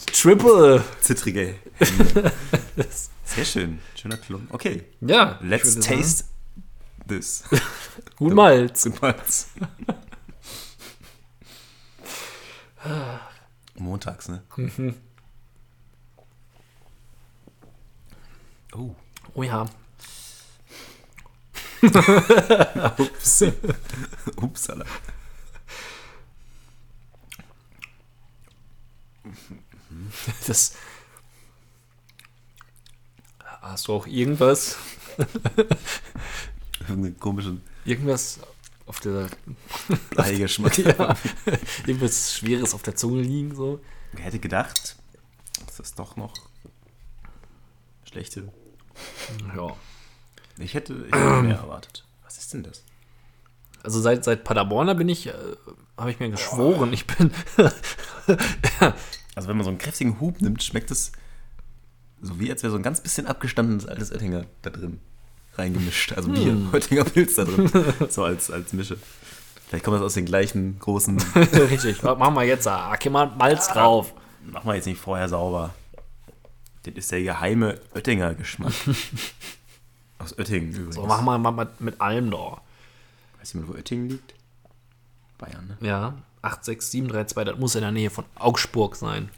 Triple. Zittrige. Sehr schön. Schöner Klumpen. Okay. Ja. Let's würde sagen, taste this. Gut Malz. Gut Malz. Montags, ne? Oh. Oh ja. Ups. Upsala. Das. Hast du auch irgendwas? Irgendeinen komischen Irgendwas auf der. Bleigeschmack. Ja, irgendwas Schweres auf der Zunge liegen, so. Wer hätte gedacht, dass das doch noch schlechte. Ja. Ich hätte, ich hätte mehr erwartet. Was ist denn das? Also seit, seit Paderborner bin ich, äh, habe ich mir geschworen, ich bin. Also wenn man so einen kräftigen Hub nimmt, schmeckt es so wie, als wäre so ein ganz bisschen abgestandenes altes Oettinger da drin reingemischt. Also Bier, Oettinger Pilz da drin. So als, als Mische. Vielleicht kommt das aus den gleichen großen. Richtig, was machen wir jetzt? Ah, okay, mal Malz drauf. Mach mal jetzt nicht vorher sauber. Das ist der geheime Oettinger Geschmack. Aus Oettingen übrigens. So, machen wir mal mit, mit allem da. Weiß jemand, wo Oettingen liegt? Bayern, ne? Ja, 86732, das muss in der Nähe von Augsburg sein.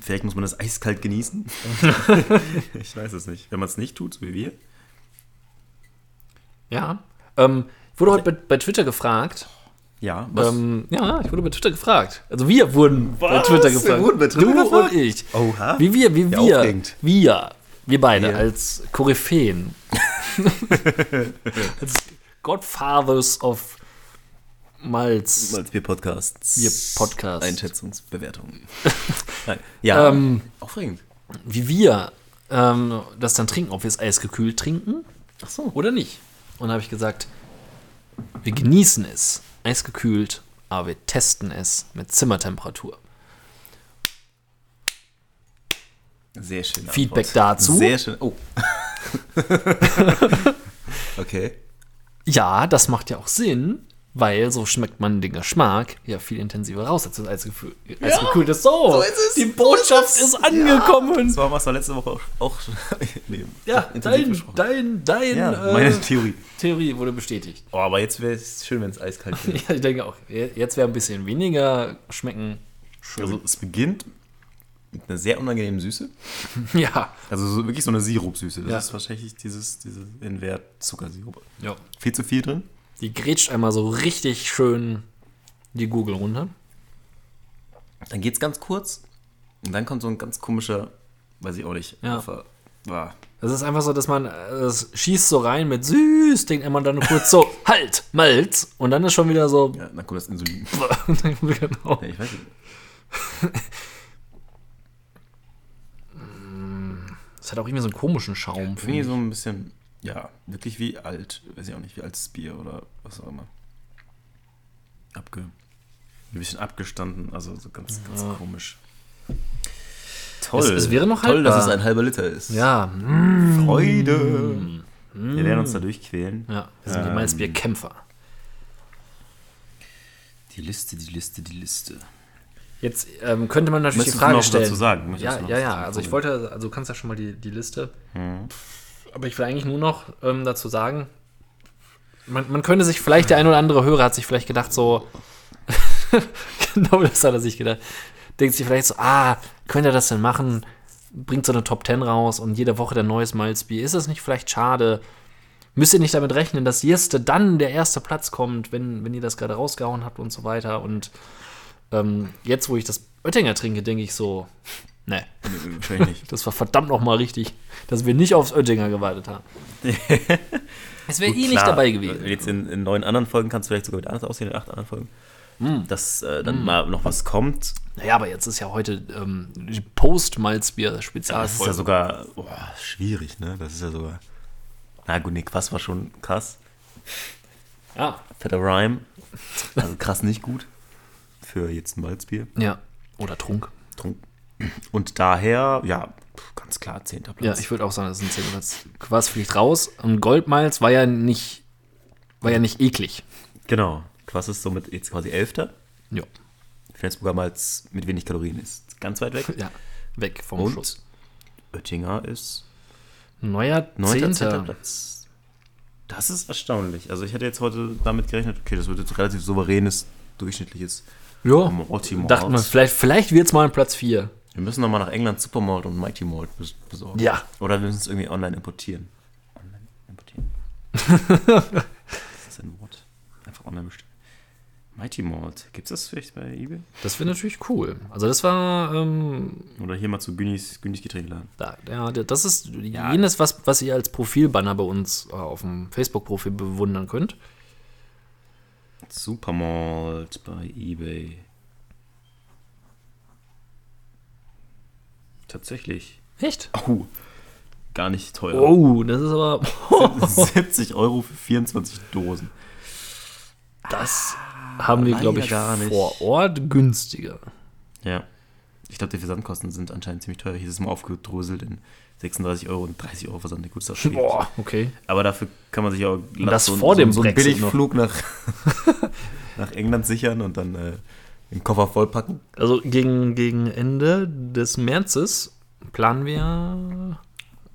Vielleicht muss man das eiskalt genießen. ich weiß es nicht. Wenn man es nicht tut, so wie wir. Ja. Ähm, ich wurde heute bei, bei Twitter gefragt. Ja, was? Ähm, ja, ich wurde bei Twitter gefragt. Also wir wurden bei Was? Twitter Wir gefragt. wurden bei Twitter du gefragt? und ich. Oha. Wie wir, wie Ja, wir, aufregend. wir, wir beide Wir. als Koryphäen. als Godfathers of Malz. Malzbier-Podcasts. Bier-Podcast. Einschätzungsbewertungen. Nein. Ja, Ähm, aufregend. Wie wir ähm, das dann trinken, ob wir es eisgekühlt trinken Ach so. oder nicht. Und da habe ich gesagt, wir genießen es eisgekühlt, aber wir testen es mit Zimmertemperatur. Sehr schön. Feedback dazu? Sehr schön. Oh. okay. Ja, das macht ja auch Sinn, weil so schmeckt man den Geschmack ja viel intensiver raus als das eisgekühlt. eisgekühlt ist so. so ist es, Die so Botschaft ist angekommen. So haben wir es doch letzte Woche auch, auch nee, Ja, intensiv dein, dein, dein Ja, äh, meine Theorie. Theorie wurde bestätigt. Oh, aber jetzt wäre es schön, wenn es eiskalt wäre. Ja, ich denke auch. Jetzt wäre ein bisschen weniger schmecken. Schön. Also es beginnt mit einer sehr unangenehmen Süße. ja. Also so, wirklich so eine Sirupsüße. Das Ja. ist wahrscheinlich dieses, diese Inwert-Zuckersirup. ja. Viel zu viel drin. Die grätscht einmal so richtig schön die Gurgel runter. Dann geht's ganz kurz und dann kommt so ein ganz komischer, weiß ich auch nicht, Ja. Ver- ah, Das ist einfach so, dass man äh, es schießt so rein mit süß, denkt immer dann kurz so, halt, Malz. Und dann ist schon wieder so. ja, dann kommt das Insulin. genau. Ja, ich weiß nicht. Das hat auch irgendwie so einen komischen Schaum. Irgendwie finde ich. so ein bisschen, ja, wirklich wie alt, weiß ich auch nicht, wie altes Bier oder was auch immer. Abge, ein bisschen abgestanden, also so ganz, ganz komisch. Toll. Es- es wäre noch Toll, dass es ein halber Liter ist. Ja, mm, Freude. Wir werden uns da durchquälen. ja, wir sind die Ähm. Malzbierkämpfer. Die Liste, die Liste, die Liste. Jetzt ähm, könnte man natürlich Möchtest die Frage noch stellen. dazu sagen? Möchtest Ja, ja, ja. Also ich wollte, also du kannst ja schon mal die, die Liste. Aber ich will eigentlich nur noch ähm, dazu sagen, man, man könnte sich, vielleicht der ein oder andere Hörer hat sich vielleicht gedacht, so, genau das hat er sich gedacht, denkt sich vielleicht so, ah, könnte er das denn machen? Bringt so eine Top 10 raus und jede Woche der neues Malzbier. Ist es nicht vielleicht schade? Müsst ihr nicht damit rechnen, dass Jeste dann der erste Platz kommt, wenn, wenn ihr das gerade rausgehauen habt und so weiter. Und ähm, jetzt, wo ich das Oettinger trinke, denke ich so, Nee, Wahrscheinlich nicht. das war verdammt nochmal richtig, dass wir nicht aufs Oettinger gewartet haben. Es wäre eh nicht klar, dabei gewesen. Jetzt in, in neun anderen Folgen kannst du vielleicht sogar wieder anders aussehen, in acht anderen Folgen. Hm. Dass äh, dann mal noch was kommt. Naja, aber jetzt ist ja heute ähm, die Post-Malzbier-Spezialfolge. Das ist ja sogar boah, schwierig, ne? Das ist ja sogar. Na gut, nee, Quass war schon krass. ja. Fetter Rhyme. Also krass nicht gut. Für jetzt ein Malzbier. ja. Oder Trunk. Trunk. Und daher, ja, ganz klar, zehnter Ja, Platz. ich würde auch sagen, das ist ein 10 Platz. Quass fliegt raus und Goldmalz war ja nicht, war ja nicht eklig. genau. Quass ist somit jetzt quasi elfter. Ja. Flensburger Malz mit wenig Kalorien ist ganz weit weg. Ja. Weg vom Und Schuss. Oettinger ist Neuer neunter, zehnter Zehnter. Platz. Das ist erstaunlich. Also ich hätte jetzt heute damit gerechnet, okay, das wird jetzt relativ souveränes, durchschnittliches Ja. Dachten wir, vielleicht, vielleicht wird es mal ein Platz 4. Wir müssen nochmal nach England Supermalt und Mighty Malt bes besorgen. Ja. Oder wir müssen es irgendwie online importieren. Online importieren. Was ist das ein Wort? Einfach online bestellen. Mighty Malt. Gibt es das vielleicht bei eBay? Das wäre natürlich cool. Also das war, ähm, Oder hier mal zu Günnis, Günnis Getränkeladen. da, ja, das ist jenes, was, was ihr als Profilbanner bei uns äh, auf dem Facebook-Profil bewundern könnt. Supermalt bei eBay. Tatsächlich. Echt? Oh, gar nicht teuer. Oh, das ist aber. 70 Euro für 24 Dosen. Das haben wir, glaube ich, leider gar nicht. vor Ort günstiger. Ja. Ich glaube, die Versandkosten sind anscheinend ziemlich teuer. Hier ist es mal aufgedröselt in 36 Euro und 30 Euro Versand. Gut, schwierig. Boah, okay. Aber dafür kann man sich auch das so, vor so, dem so einen Brexit Billigflug nach, nach England sichern und dann äh, den Koffer vollpacken. Also gegen, gegen Ende des Märzes planen wir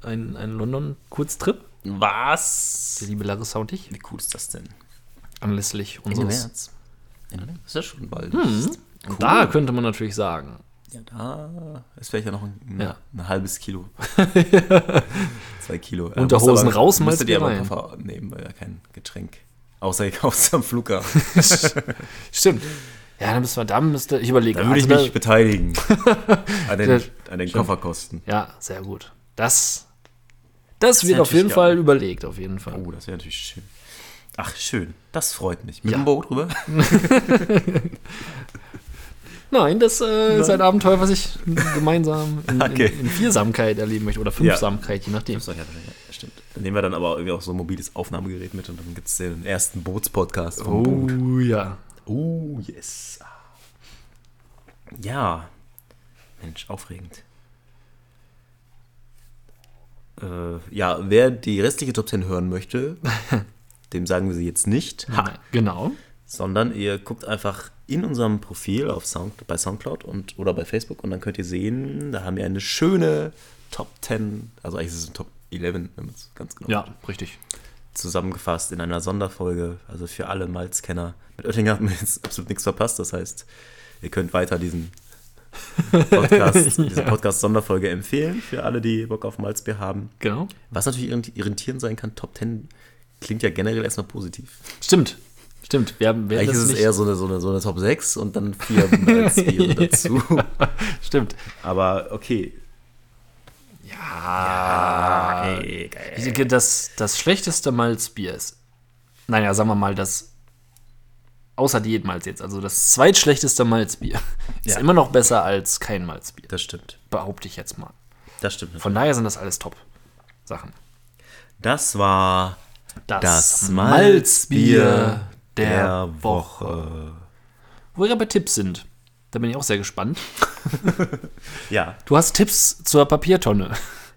einen, einen London-Kurztrip. Was? Die liebe Larissa und ich. Wie cool ist das denn? Anlässlich Ende unseres. März. Ende März? Ist ja schon bald. Und Da könnte man natürlich sagen, Ja, da ist vielleicht ja noch ein, Ja. ein halbes Kilo. Zwei Kilo. Unterhosen müsst aber- raus, Müsstet ihr aber einen Koffer nehmen, weil ja kein Getränk. Außer ihr kauft es am Flughafen. stimmt. Ja, dann müssen wir, da müsste ich überlegen. Da würde ich Also mich beteiligen. an den, Ja, an den. Kofferkosten. Ja, sehr gut. Das, das, wird wär auf jeden Fall geil. überlegt, auf jeden Fall. Oh, das wäre natürlich schön. Ach, schön. Das freut mich. Mit Ja. dem Boot rüber? Nein, das äh, ist ein Abenteuer, was ich gemeinsam in, Okay. in, in Viersamkeit erleben möchte. Oder Fünfsamkeit, je nachdem. Ja, ja, stimmt. Dann nehmen wir dann aber irgendwie auch so ein mobiles Aufnahmegerät mit und dann gibt es den ersten Bootspodcast vom Boot. Oh ja. Oh, yes. Ja. Mensch, aufregend. Äh, ja, wer die restliche Top 10 hören möchte, dem sagen wir sie jetzt nicht, ha, Genau. sondern ihr guckt einfach in unserem Profil auf Sound, bei Soundcloud und, oder bei Facebook und dann könnt ihr sehen, da haben wir eine schöne Top 10, also eigentlich ist es ein Top 11, wenn man es ganz genau Ja, richtig. Zusammengefasst in einer Sonderfolge, also für alle Malzkenner. Mit Oettinger hat man jetzt absolut nichts verpasst, das heißt, ihr könnt weiter diesen Podcast, diese Podcast-Sonderfolge empfehlen für alle, die Bock auf Malzbier haben. Genau. Was natürlich irrit- irritierend sein kann, Top 10 klingt ja generell erstmal positiv. Stimmt. Stimmt. Wir haben, wir haben Eigentlich ist es eher so eine, so, eine, so eine Top 6 und dann vier Malzbiere dazu. Stimmt. Aber okay. Ja, ey, geil. Das, das schlechteste Malzbier ist. Naja, sagen wir mal, das. Außer Diätmalz jetzt. Also das zweitschlechteste Malzbier ist Ja. immer noch besser als kein Malzbier. Das stimmt. Behaupte ich jetzt mal. Das stimmt. Von daher sind das alles Top-Sachen. Das war Das, Das Malzbier der, der Woche. Woche. Wo wir bei Tipps sind. Da bin ich auch sehr gespannt. Ja. Du hast Tipps zur Papiertonne.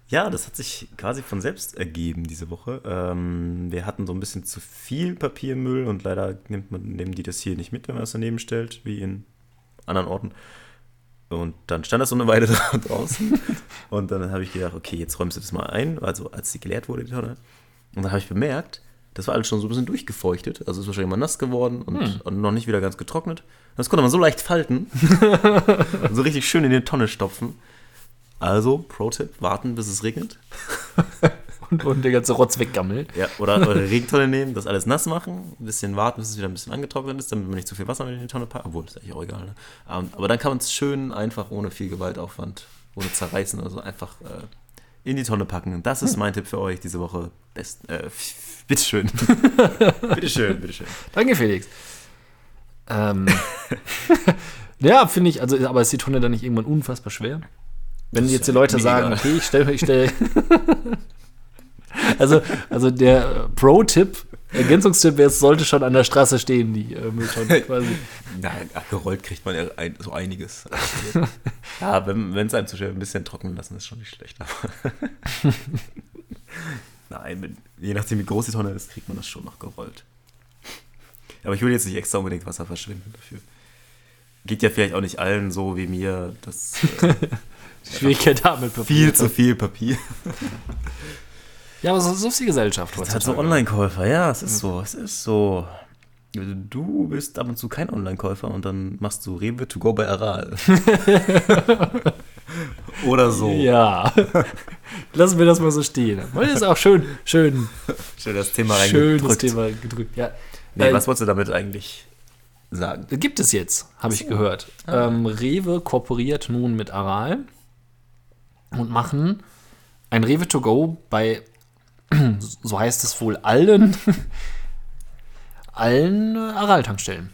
Ja, das hat sich quasi von selbst ergeben diese Woche. Ähm, wir hatten so ein bisschen zu viel Papiermüll und leider nimmt man, nehmen die das hier nicht mit, wenn man das daneben stellt, wie in anderen Orten. Und dann stand das so eine Weile dra- draußen. und dann habe ich gedacht, okay, jetzt räumst du das mal ein, also als sie geleert wurde, die Tonne. Und dann habe ich bemerkt, das war alles schon so ein bisschen durchgefeuchtet. Also ist wahrscheinlich mal nass geworden und, und noch nicht wieder ganz getrocknet. Das konnte man so leicht falten. und so richtig schön in die Tonne stopfen. Also, Pro-Tipp, warten, bis es regnet. Und, und der ganze Rotz weggammelt. Ja, oder eure Regentonne nehmen, das alles nass machen, ein bisschen warten, bis es wieder ein bisschen angetrocknet ist, damit man nicht zu viel Wasser mit in die Tonne packt. Obwohl, ist eigentlich auch egal. Ne? Ähm, Aber dann kann man es schön einfach ohne viel Gewaltaufwand oder zerreißen oder so. Einfach äh, in die Tonne packen. Das ist mein Tipp für euch diese Woche. Best, äh, bitteschön. bitteschön, bitteschön. Danke, Felix. Ähm, ja, finde ich, also, aber ist die Tonne dann nicht irgendwann unfassbar schwer? Wenn jetzt die Leute sagen, okay, ich stelle, ich stelle. also, also der Pro-Tipp, Ergänzungstipp wäre, es sollte schon an der Straße stehen, die äh, Mülltonne quasi. Nein, gerollt kriegt man ja ein, so einiges. ja, wenn es einem zu schwer ein bisschen trocknen lassen, ist schon nicht schlecht. Nein, wenn, je nachdem wie groß die Tonne ist, kriegt man das schon noch gerollt. Aber ich will jetzt nicht extra unbedingt Wasser verschwinden dafür. Geht ja vielleicht auch nicht allen so wie mir, das äh, Schwierigkeit damit. viel zu viel Papier. Ja, aber so, so ist die Gesellschaft Das hat so Online-Käufer, ja, es ist so, es ist so. Du bist ab und zu kein Online-Käufer und dann machst du Rewe to go bei Aral. Oder so. Ja. Lassen wir das mal so stehen. Das ist auch schön, schön, Schön das Thema reingedrückt. Thema gedrückt. Ja. Nee, Äh, was wolltest du damit eigentlich sagen? Gibt es jetzt, habe ich gehört. Ähm, Rewe kooperiert nun mit Aral und machen ein Rewe to go bei, so heißt es wohl, allen, allen Aral-Tankstellen.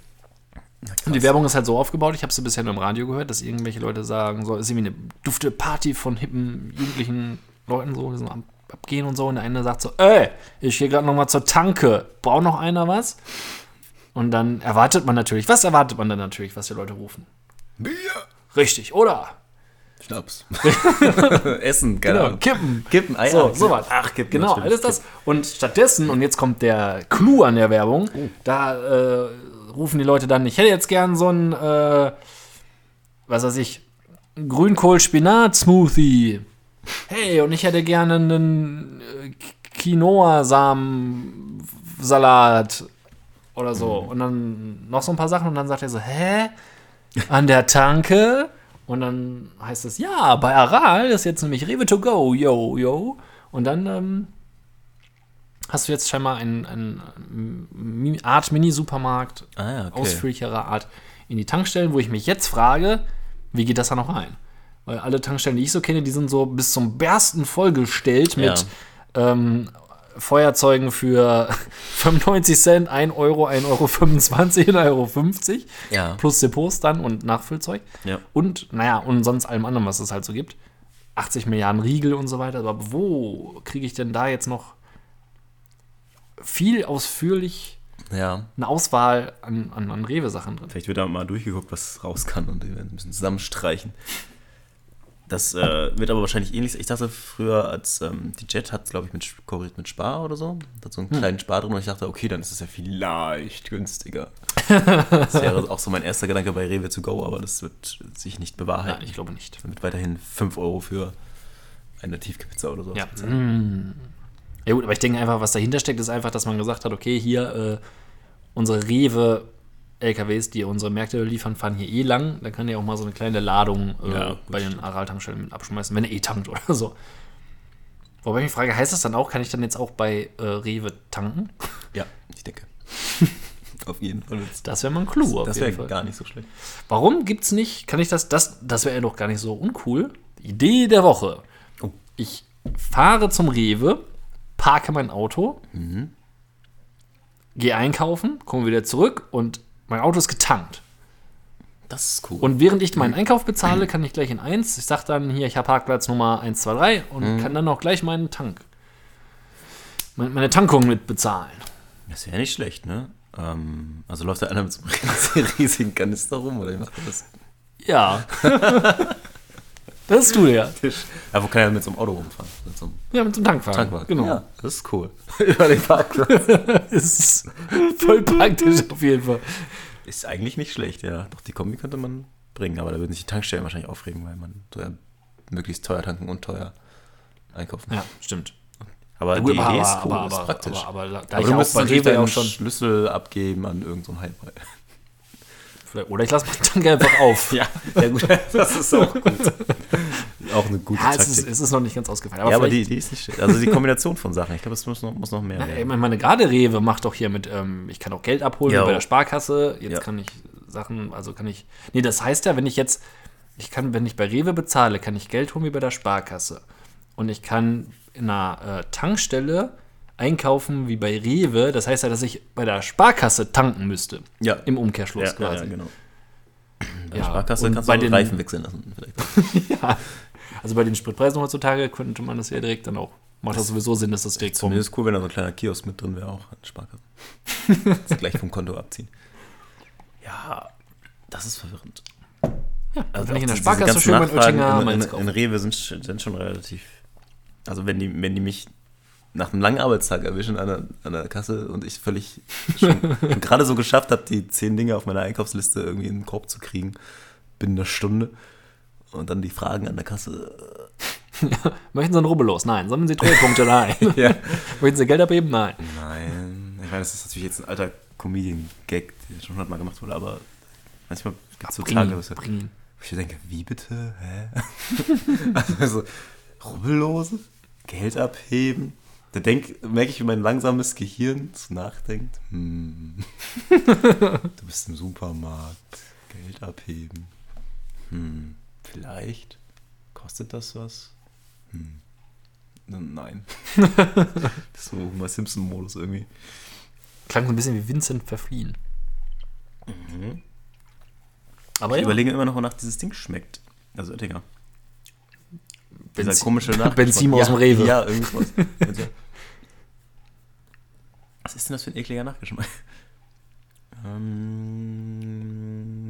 Und die Werbung ist halt so aufgebaut, ich habe sie bisher nur im Radio gehört, dass irgendwelche Leute sagen, so ist irgendwie eine dufte Party von hippen, jugendlichen Leuten so, die so am abgehen und so. Und der eine sagt so, ey, ich gehe gerade noch mal zur Tanke. Braucht noch einer was? Und dann erwartet man natürlich, was erwartet man dann natürlich, was die Leute rufen? Bier! Richtig, oder? Schnaps. Essen, keine Genau, Ahnung. kippen. Kippen, Eier. So, sowas. Ach, Kippen. Genau, alles das. Und stattdessen, und jetzt kommt der Clou an der Werbung, Oh. da äh, rufen die Leute dann, ich hätte jetzt gern so ein, äh, was weiß ich, Grünkohl-Spinat-Smoothie. Hey, und ich hätte gerne einen äh, Quinoa-Samen-Salat oder so. Mhm. Und dann noch so ein paar Sachen und dann sagt er so, hä? An der Tanke? Und dann heißt es, ja, bei Aral ist jetzt nämlich Rewe to go, yo, yo. Und dann ähm, hast du jetzt scheinbar eine ein, ein Art Mini-Supermarkt Ah ja, okay. ausführlicherer Art in die Tankstellen, wo ich mich jetzt frage, wie geht das da noch rein? Weil alle Tankstellen, die ich so kenne, die sind so bis zum Bersten vollgestellt mit ähm, Feuerzeugen für 95 Cent, 1 Euro, 1,25 Euro, 1,50 Euro. 50, Ja. Plus Depots dann und Nachfüllzeug. Ja. Und, naja, und sonst allem anderen, was es halt so gibt. 80 Milliarden Riegel und so weiter. Aber wo kriege ich denn da jetzt noch viel ausführlich Ja. eine Auswahl an, an, an Rewe-Sachen drin? Vielleicht wird da mal durchgeguckt, was raus kann und werden ein bisschen zusammenstreichen. Das äh, wird aber wahrscheinlich ähnlich. Ich dachte früher, als ähm, die Jet hat, glaube ich, mit kooperiert mit Spar oder so, hat so einen kleinen Spar drin und ich dachte, okay, dann ist es ja vielleicht günstiger. das wäre auch so mein erster Gedanke bei Rewe to go, aber das wird sich nicht bewahrheiten. Nein, ich glaube nicht. Dann wird weiterhin 5 Euro für eine Tiefkühlpizza oder so. Ja. Mm. Ja gut, aber ich denke einfach, was dahinter steckt, ist einfach, dass man gesagt hat, okay, hier äh, unsere Rewe LKWs, die unsere Märkte liefern, fahren hier eh lang. Da kann ja auch mal so eine kleine Ladung äh, Ja, bei den Aral-Tankstellen mit abschmeißen, wenn er eh tankt oder so. Wobei ich mich frage, heißt das dann auch, kann ich dann jetzt auch bei äh, Rewe tanken? Ja, ich denke. Auf jeden Fall. Das wäre mal ein Clou Das jeden wäre gar nicht so schlecht. Warum gibt's nicht, kann ich das, das, das wäre ja doch gar nicht so uncool. Idee der Woche. Oh. Ich fahre zum Rewe, parke mein Auto, gehe einkaufen, komme wieder zurück und mein Auto ist getankt. Das ist cool. Und während ich meinen Einkauf bezahle, kann ich gleich in eins, ich sage dann hier, ich habe Parkplatz Nummer 123 und kann dann auch gleich meinen Tank, meine, meine Tankung mit bezahlen. Das wäre nicht schlecht, ne? Ähm, also läuft da einer mit so einem riesigen Kanister rum oder wie macht das? Ja. das ist du ja. Ja, wo kann er mit so einem Auto rumfahren? Mit so einem Ja, mit so einem Tankwagen. Tankwagen. Genau. Ja, das ist cool. Über den Parkplatz. Das ist voll praktisch auf jeden Fall. Ist eigentlich nicht schlecht, ja. Doch, die Kombi könnte man bringen, aber da würden sich die Tankstellen wahrscheinlich aufregen, weil man so ja möglichst teuer tanken und teuer einkaufen. Ja, stimmt. Aber Gut, die aber- Idee ist aber- cool, aber- ist aber- praktisch. aber- aber da aber du auch bei Rewe auch schon- Schlüssel abgeben an irgendeinen so Heilbrei. Vielleicht- Oder ich lasse meinen Tank einfach auf. Ja, ja gut, das ist auch gut. auch eine gute Ja, es Taktik. ist, es ist noch nicht ganz ausgefallen. Aber ja, aber die Idee ist nicht schlecht. Also die Kombination von Sachen. Ich glaube, es muss noch, muss noch mehr Ja, werden. ich meine, gerade Rewe macht doch hier mit, ähm, ich kann auch Geld abholen Ja. bei der Sparkasse. Jetzt Ja. kann ich Sachen, also kann ich. Nee, das heißt ja, wenn ich jetzt ich kann, wenn ich bei Rewe bezahle, kann ich Geld holen wie bei der Sparkasse. Und ich kann in einer äh, Tankstelle einkaufen wie bei Rewe. Das heißt ja, dass ich bei der Sparkasse tanken müsste. Ja. Im Umkehrschluss Ja, quasi. ja, genau. Bei der Sparkasse kannst bei du auch den- Reifen wechseln lassen. Vielleicht. Ja. Also bei den Spritpreisen heutzutage könnte man das ja direkt dann auch. Macht das sowieso Sinn, dass das direkt vom. Zumindest cool, wenn da so ein kleiner Kiosk mit drin wäre, auch an Sparkasse. das gleich vom Konto abziehen. Ja, das ist verwirrend. Ja, Also wenn ich in der Sparkasse schön mein Oettinger in, in, in Rewe sind, sind schon relativ. Also wenn die, wenn die mich nach einem langen Arbeitstag erwischen an der, an der Kasse und ich völlig gerade so geschafft habe, die zehn Dinge auf meiner Einkaufsliste irgendwie in den Korb zu kriegen, binnen einer Stunde. Und dann die Fragen an der Kasse. Möchten Sie einen Rubbellos? Nein. Sammeln Sie Treuepunkte? Nein. Ja. Möchten Sie Geld abheben? Nein. Nein. Ich meine, das ist natürlich jetzt ein alter Comedian-Gag, der schon hundertmal gemacht wurde, aber manchmal gibt es so Tage, wo ich- denke, wie bitte? Hä? also, Rubbellose? Geld abheben? Da denk, merke ich, wie mein langsames Gehirn so nachdenkt. Hm. du bist im Supermarkt. Geld abheben. Hm. Vielleicht. Kostet das was? Hm. Nein. das ist so Homer Simpson-Modus irgendwie. Klang so ein bisschen wie Vincent verfliehen. Aber Ich ja, überlege immer noch, wonach dieses Ding schmeckt. Also Oettinger. Dieser Benzin- komische Nachgeschmack. Benzin aus dem ja, Rewe. Ja, irgendwas. Was ist denn das für ein ekliger Nachgeschmack? Ähm,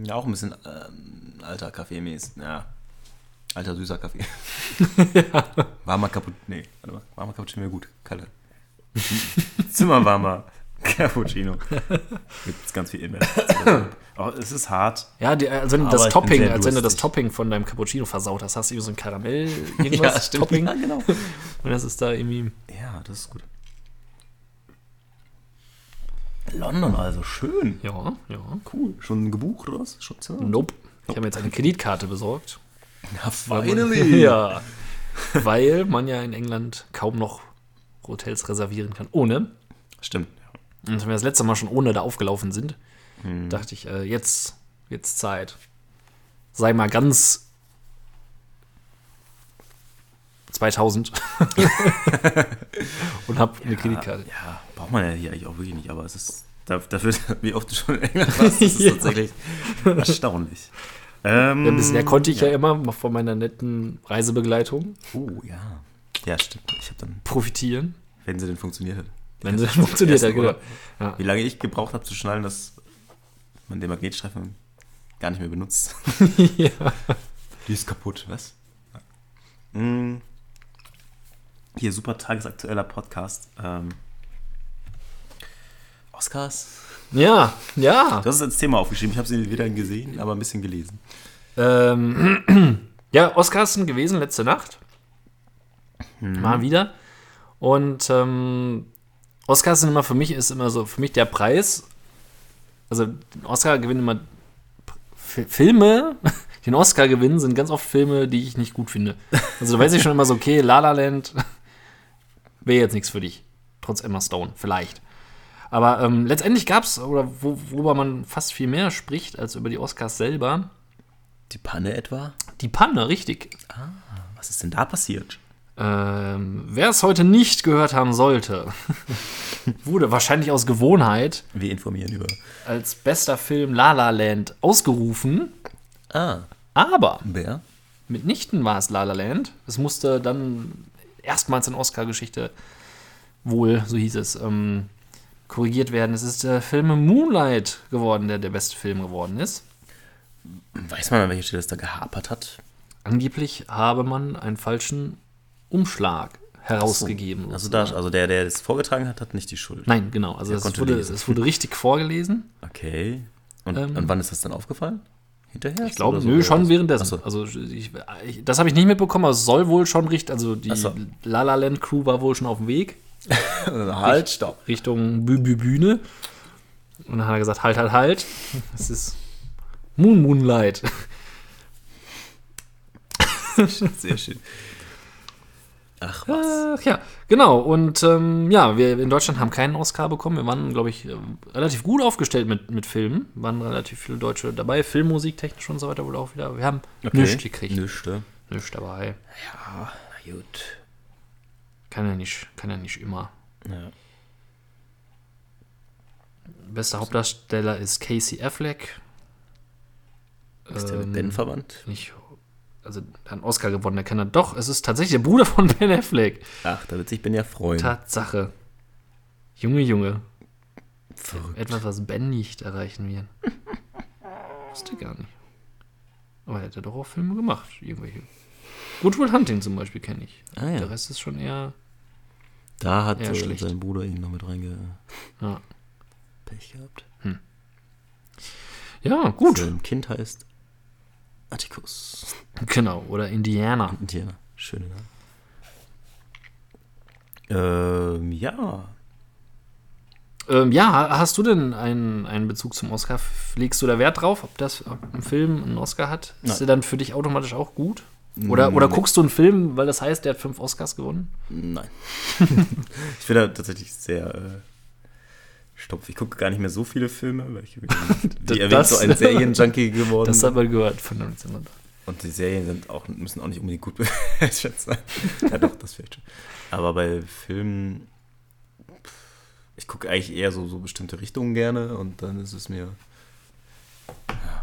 ja, auch ein bisschen ähm, alter Kaffeemäßig. Ja. Alter süßer Kaffee. Warmer Cappuccino. Nee, warte mal. Warmer Cappuccino wäre gut. Kalter. Zimmerwarmer Cappuccino. Gibt ganz viel Inhalt. Oh, es ist hart. ja die, also wenn du das Topping, als wenn du das. Topping von deinem Cappuccino versaut hast, hast du so ein Karamell, irgendwas, Topping. Ja, genau. Und das ist da irgendwie. Ja, das ist gut. London also, schön. Ja, ja. Cool. Schon gebucht oder was? Schon Zimmer? Nope. Ich habe mir jetzt eine Kreditkarte besorgt. Ja, finally. Ja. Weil man ja in England kaum noch Hotels reservieren kann. Ohne. Stimmt. Und wenn wir das letzte Mal schon ohne da aufgelaufen sind, Hm. dachte ich, äh, jetzt, jetzt Zeit. Sei mal ganz 2000 und hab eine Kreditkarte. Ja, braucht man ja hier eigentlich auch wirklich nicht, aber es ist da- dafür, wie oft du schon in England warst, ist es Ja. tatsächlich erstaunlich. Ähm, Ja, bisher konnte ich ja. immer von meiner netten Reisebegleitung Oh, ja. Ja, stimmt. Ich habe dann, profitieren, wenn sie denn funktioniert hat. wenn sie funktioniert hat. Genau. Ja. Wie lange ich gebraucht habe zu schnallen, dass man den Magnetstreifen gar nicht mehr benutzt. ja. Die ist kaputt, was? Mm. Hier, super tagesaktueller Podcast. Ähm, Oscars? ja, ja. Du hast es als Thema aufgeschrieben. Ich habe sie weder gesehen, aber ein bisschen gelesen. Ähm, ja, Oscars sind gewesen letzte Nacht. Mal wieder. Und ähm, Oscars sind immer für mich, ist immer so, für mich der Preis. Also, den Oscar gewinnen immer F Filme. Den Oscar gewinnen sind ganz oft Filme, die ich nicht gut finde. Also, da weiß ich schon immer so, okay, La La Land wäre jetzt nichts für dich. Trotz Emma Stone, vielleicht. Aber ähm, letztendlich gab es, oder wo, worüber man fast viel mehr spricht als über die Oscars selber, Die Panne etwa? die Panne, richtig. Was ist denn da passiert? Ähm, wer es heute nicht gehört haben sollte, wurde wahrscheinlich aus Gewohnheit Wir informieren über. als bester Film La La Land ausgerufen. Ah, Aber wer? mitnichten war es La La Land. Es musste dann erstmals in Oscar-Geschichte wohl, so hieß es, ähm, korrigiert werden. Es ist der Film Moonlight geworden, der der beste Film geworden ist. Weiß man, an welcher Stelle es da gehapert hat? Angeblich habe man einen falschen Umschlag herausgegeben. Also, da, also der, der das vorgetragen hat, hat nicht die Schuld. Nein, genau. Also es wurde, es wurde richtig vorgelesen. Okay. Und, Ähm. und wann ist das dann aufgefallen? Hinterher? Ich glaube, so? nö, schon währenddessen. So. Also ich, ich, das habe ich nicht mitbekommen, aber es soll wohl schon richtig, also die so. La La Land Crew war wohl schon auf dem Weg halt, stopp. Richtung Bü -Bü Bühne. Und dann hat er gesagt, halt, halt, halt. Es ist Moon Moonlight. Sehr schön. Ach was. Ach ja, genau. Und ähm, ja, wir in Deutschland haben keinen Oscar bekommen. Wir waren, glaube ich, ähm, relativ gut aufgestellt mit, mit Filmen. Waren relativ viele Deutsche dabei. Filmmusik, technisch und so weiter wohl auch wieder. Wir haben nichts gekriegt. Nichts, ja. Nichts dabei. Ja, na gut. Kann ja nicht, kann ja nicht immer. Ja. Bester Hauptdarsteller ist Casey Affleck. Ist der mit Ähm, Ben verwandt? Nicht, also hat einen Oscar gewonnen, der kann er doch. Es ist tatsächlich der Bruder von Ben Affleck. Ach, da wird sich Ben ja freuen. Tatsache. Junge, Junge. Verrückt. Etwas, was Ben nicht erreichen wird. Wusste gar nicht. Aber er hat ja doch auch Filme gemacht. Irgendwelche. Good Will Hunting zum Beispiel kenne ich. Ah, ja. Der Rest ist schon eher. Da hat äh, sein Bruder ihn noch mit reinge Ja, Pech gehabt. ja gut. Sein Kind heißt Atticus. Genau. Oder Indiana. Indiana. Schöne Name. Ähm, ja. Ähm, ja, ha- hast du denn einen, einen Bezug zum Oscar? Legst du da Wert drauf, ob das ob ein Film einen Oscar hat? Ist Nein. der dann für dich automatisch auch gut? Oder, oder guckst du einen Film, weil das heißt, der hat fünf Oscars gewonnen? Nein. ich bin da tatsächlich sehr äh, stumpf. Ich gucke gar nicht mehr so viele Filme, weil ich, wie erwähnt, Das- so ein Serienjunkie geworden Das hat man gehört von 1900. Und die Serien sind auch, müssen auch nicht unbedingt gut bewertet sein. ja, doch, das vielleicht schon. Aber bei Filmen, ich gucke eigentlich eher so, so bestimmte Richtungen gerne und dann ist es mir.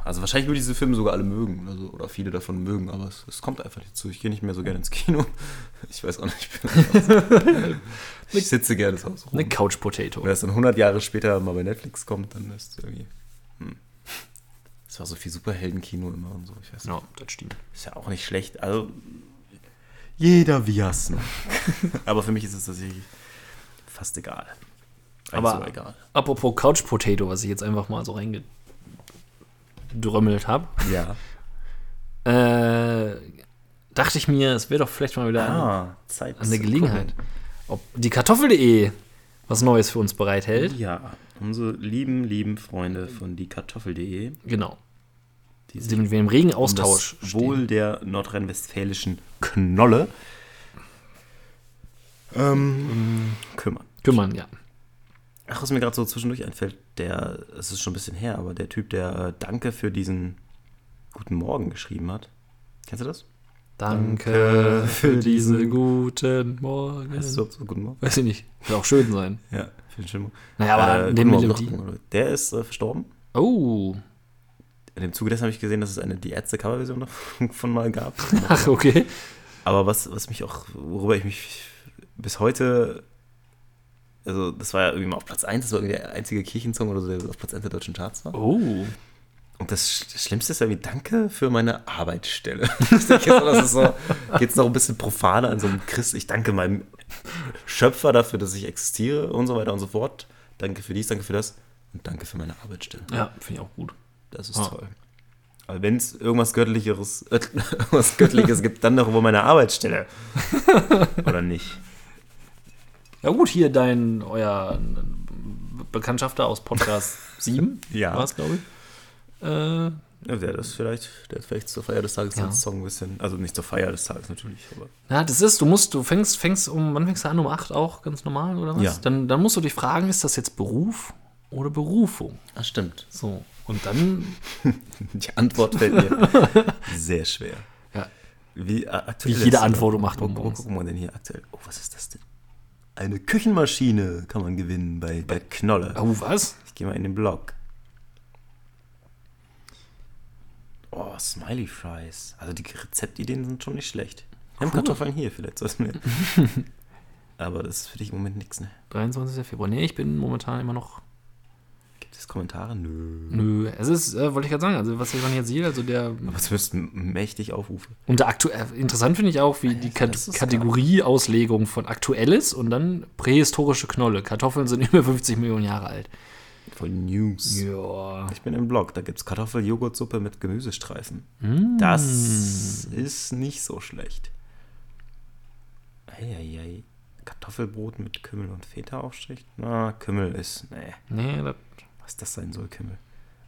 Also wahrscheinlich würde ich diese Filme sogar alle mögen oder so, oder viele davon mögen, aber es, es kommt einfach nicht zu. Ich gehe nicht mehr so gerne ins Kino. Ich weiß auch nicht. Ich, bin ich sitze gerne zu Hause rum. Eine Couch Potato. Wenn das dann 100 Jahre später mal bei Netflix kommt, dann ist es irgendwie. Hm. Es war so viel Superheldenkino immer und so. Ich weiß. Ja, das stimmt. Ist ja auch nicht schlecht. Also, jeder wie es. Aber für mich ist es tatsächlich fast egal. Eigentlich Aber- egal. Apropos Couch Potato, was ich jetzt einfach mal so reingedrömmelt habe, Ja. äh, dachte ich mir, es wäre doch vielleicht mal wieder Ah, Zeit. eine zu Gelegenheit, ob die Kartoffel.de was Neues für uns bereithält. gucken. Ja, unsere lieben, lieben Freunde von diekartoffel.de, Genau. die sich mit wem im regen um Austausch das stehen. Wohl der nordrhein-westfälischen Knolle ähm, kümmern. kümmern, ja. Ach, was mir gerade so zwischendurch einfällt, der, es ist schon ein bisschen her, aber der Typ, der äh, Danke für diesen Guten Morgen geschrieben hat. Kennst du das? Danke für diese guten Morgen. Heißt überhaupt so Guten Morgen? Weiß ich nicht. Wird auch schön sein. Ja, viel schlimmer. Naja, aber Äh, Morgen, Melodie. Morgen. Der ist äh, verstorben. Oh. In dem Zuge dessen habe ich gesehen, dass es eine Die Ärzte-Coverversion davon mal gab. Ach, okay. Aber was, was mich auch, worüber ich mich bis heute, also das war ja irgendwie mal auf Platz 1, das war irgendwie der einzige Kirchensong oder so, der auf Platz 1 der deutschen Charts war. Oh. Und das Sch- Schlimmste ist irgendwie Danke für meine Arbeitsstelle. das ist so, das ist so, geht es noch ein bisschen profaner an so einem Christ. Ich danke meinem Schöpfer dafür, dass ich existiere und so weiter und so fort. Danke für dies, danke für das und danke für meine Arbeitsstelle. Ja, finde ich auch gut. Das ist Ah. toll. Aber wenn es irgendwas Göttlicheres, irgendwas Göttliches gibt, dann doch über meine Arbeitsstelle. Oder nicht? Ja gut, hier dein, euer Bekanntschafter aus Podcast 7 Ja. war es, glaube ich. Äh, Ja, der das vielleicht, der vielleicht zur Feier des Tages Ja. den Song ein bisschen, also nicht zur Feier des Tages natürlich, aber ja, das ist, du musst, du fängst, fängst um, wann fängst du an? Um 8 auch, ganz normal, oder was? Ja. Dann, dann musst du dich fragen, ist das jetzt Beruf oder Berufung? ah, stimmt. So. Und dann, Die Antwort fällt mir sehr schwer. ja, Wie, äh, aktuell Wie jede ist, Antwort acht Uhr wo- wo gucken wir denn hier aktuell? Oh, was ist das denn? Eine Küchenmaschine kann man gewinnen bei der Knolle. oh, was? Ich gehe mal in den Blog. Oh, Smiley Fries. Also die Rezeptideen sind schon nicht schlecht. Wir haben Cool. Kartoffeln hier, vielleicht sollten wir. Aber das ist für dich im Moment nichts, ne? 23. Februar. Nee, ich bin momentan immer noch. Gibt es Kommentare? Nö. Nö, es ist, äh, wollte ich gerade sagen, also was ich man jetzt sieht, also der Aber zumindest mächtig Aufrufe. unter aktuell interessant finde ich auch, wie die ist Kategorieauslegung von aktuelles und dann prähistorische Knolle. Kartoffeln sind über 50 Millionen Jahre alt. Voll News. Ja. Ich bin im Blog, da gibt es Kartoffel-Joghurtsuppe mit Gemüsestreifen. Mm. Das ist nicht so schlecht. Eieiei. Kartoffelbrot mit Kümmel und Feta-Aufstrich? Na, Kümmel ist. Nee. Nee, das, Was das sein soll, Kümmel.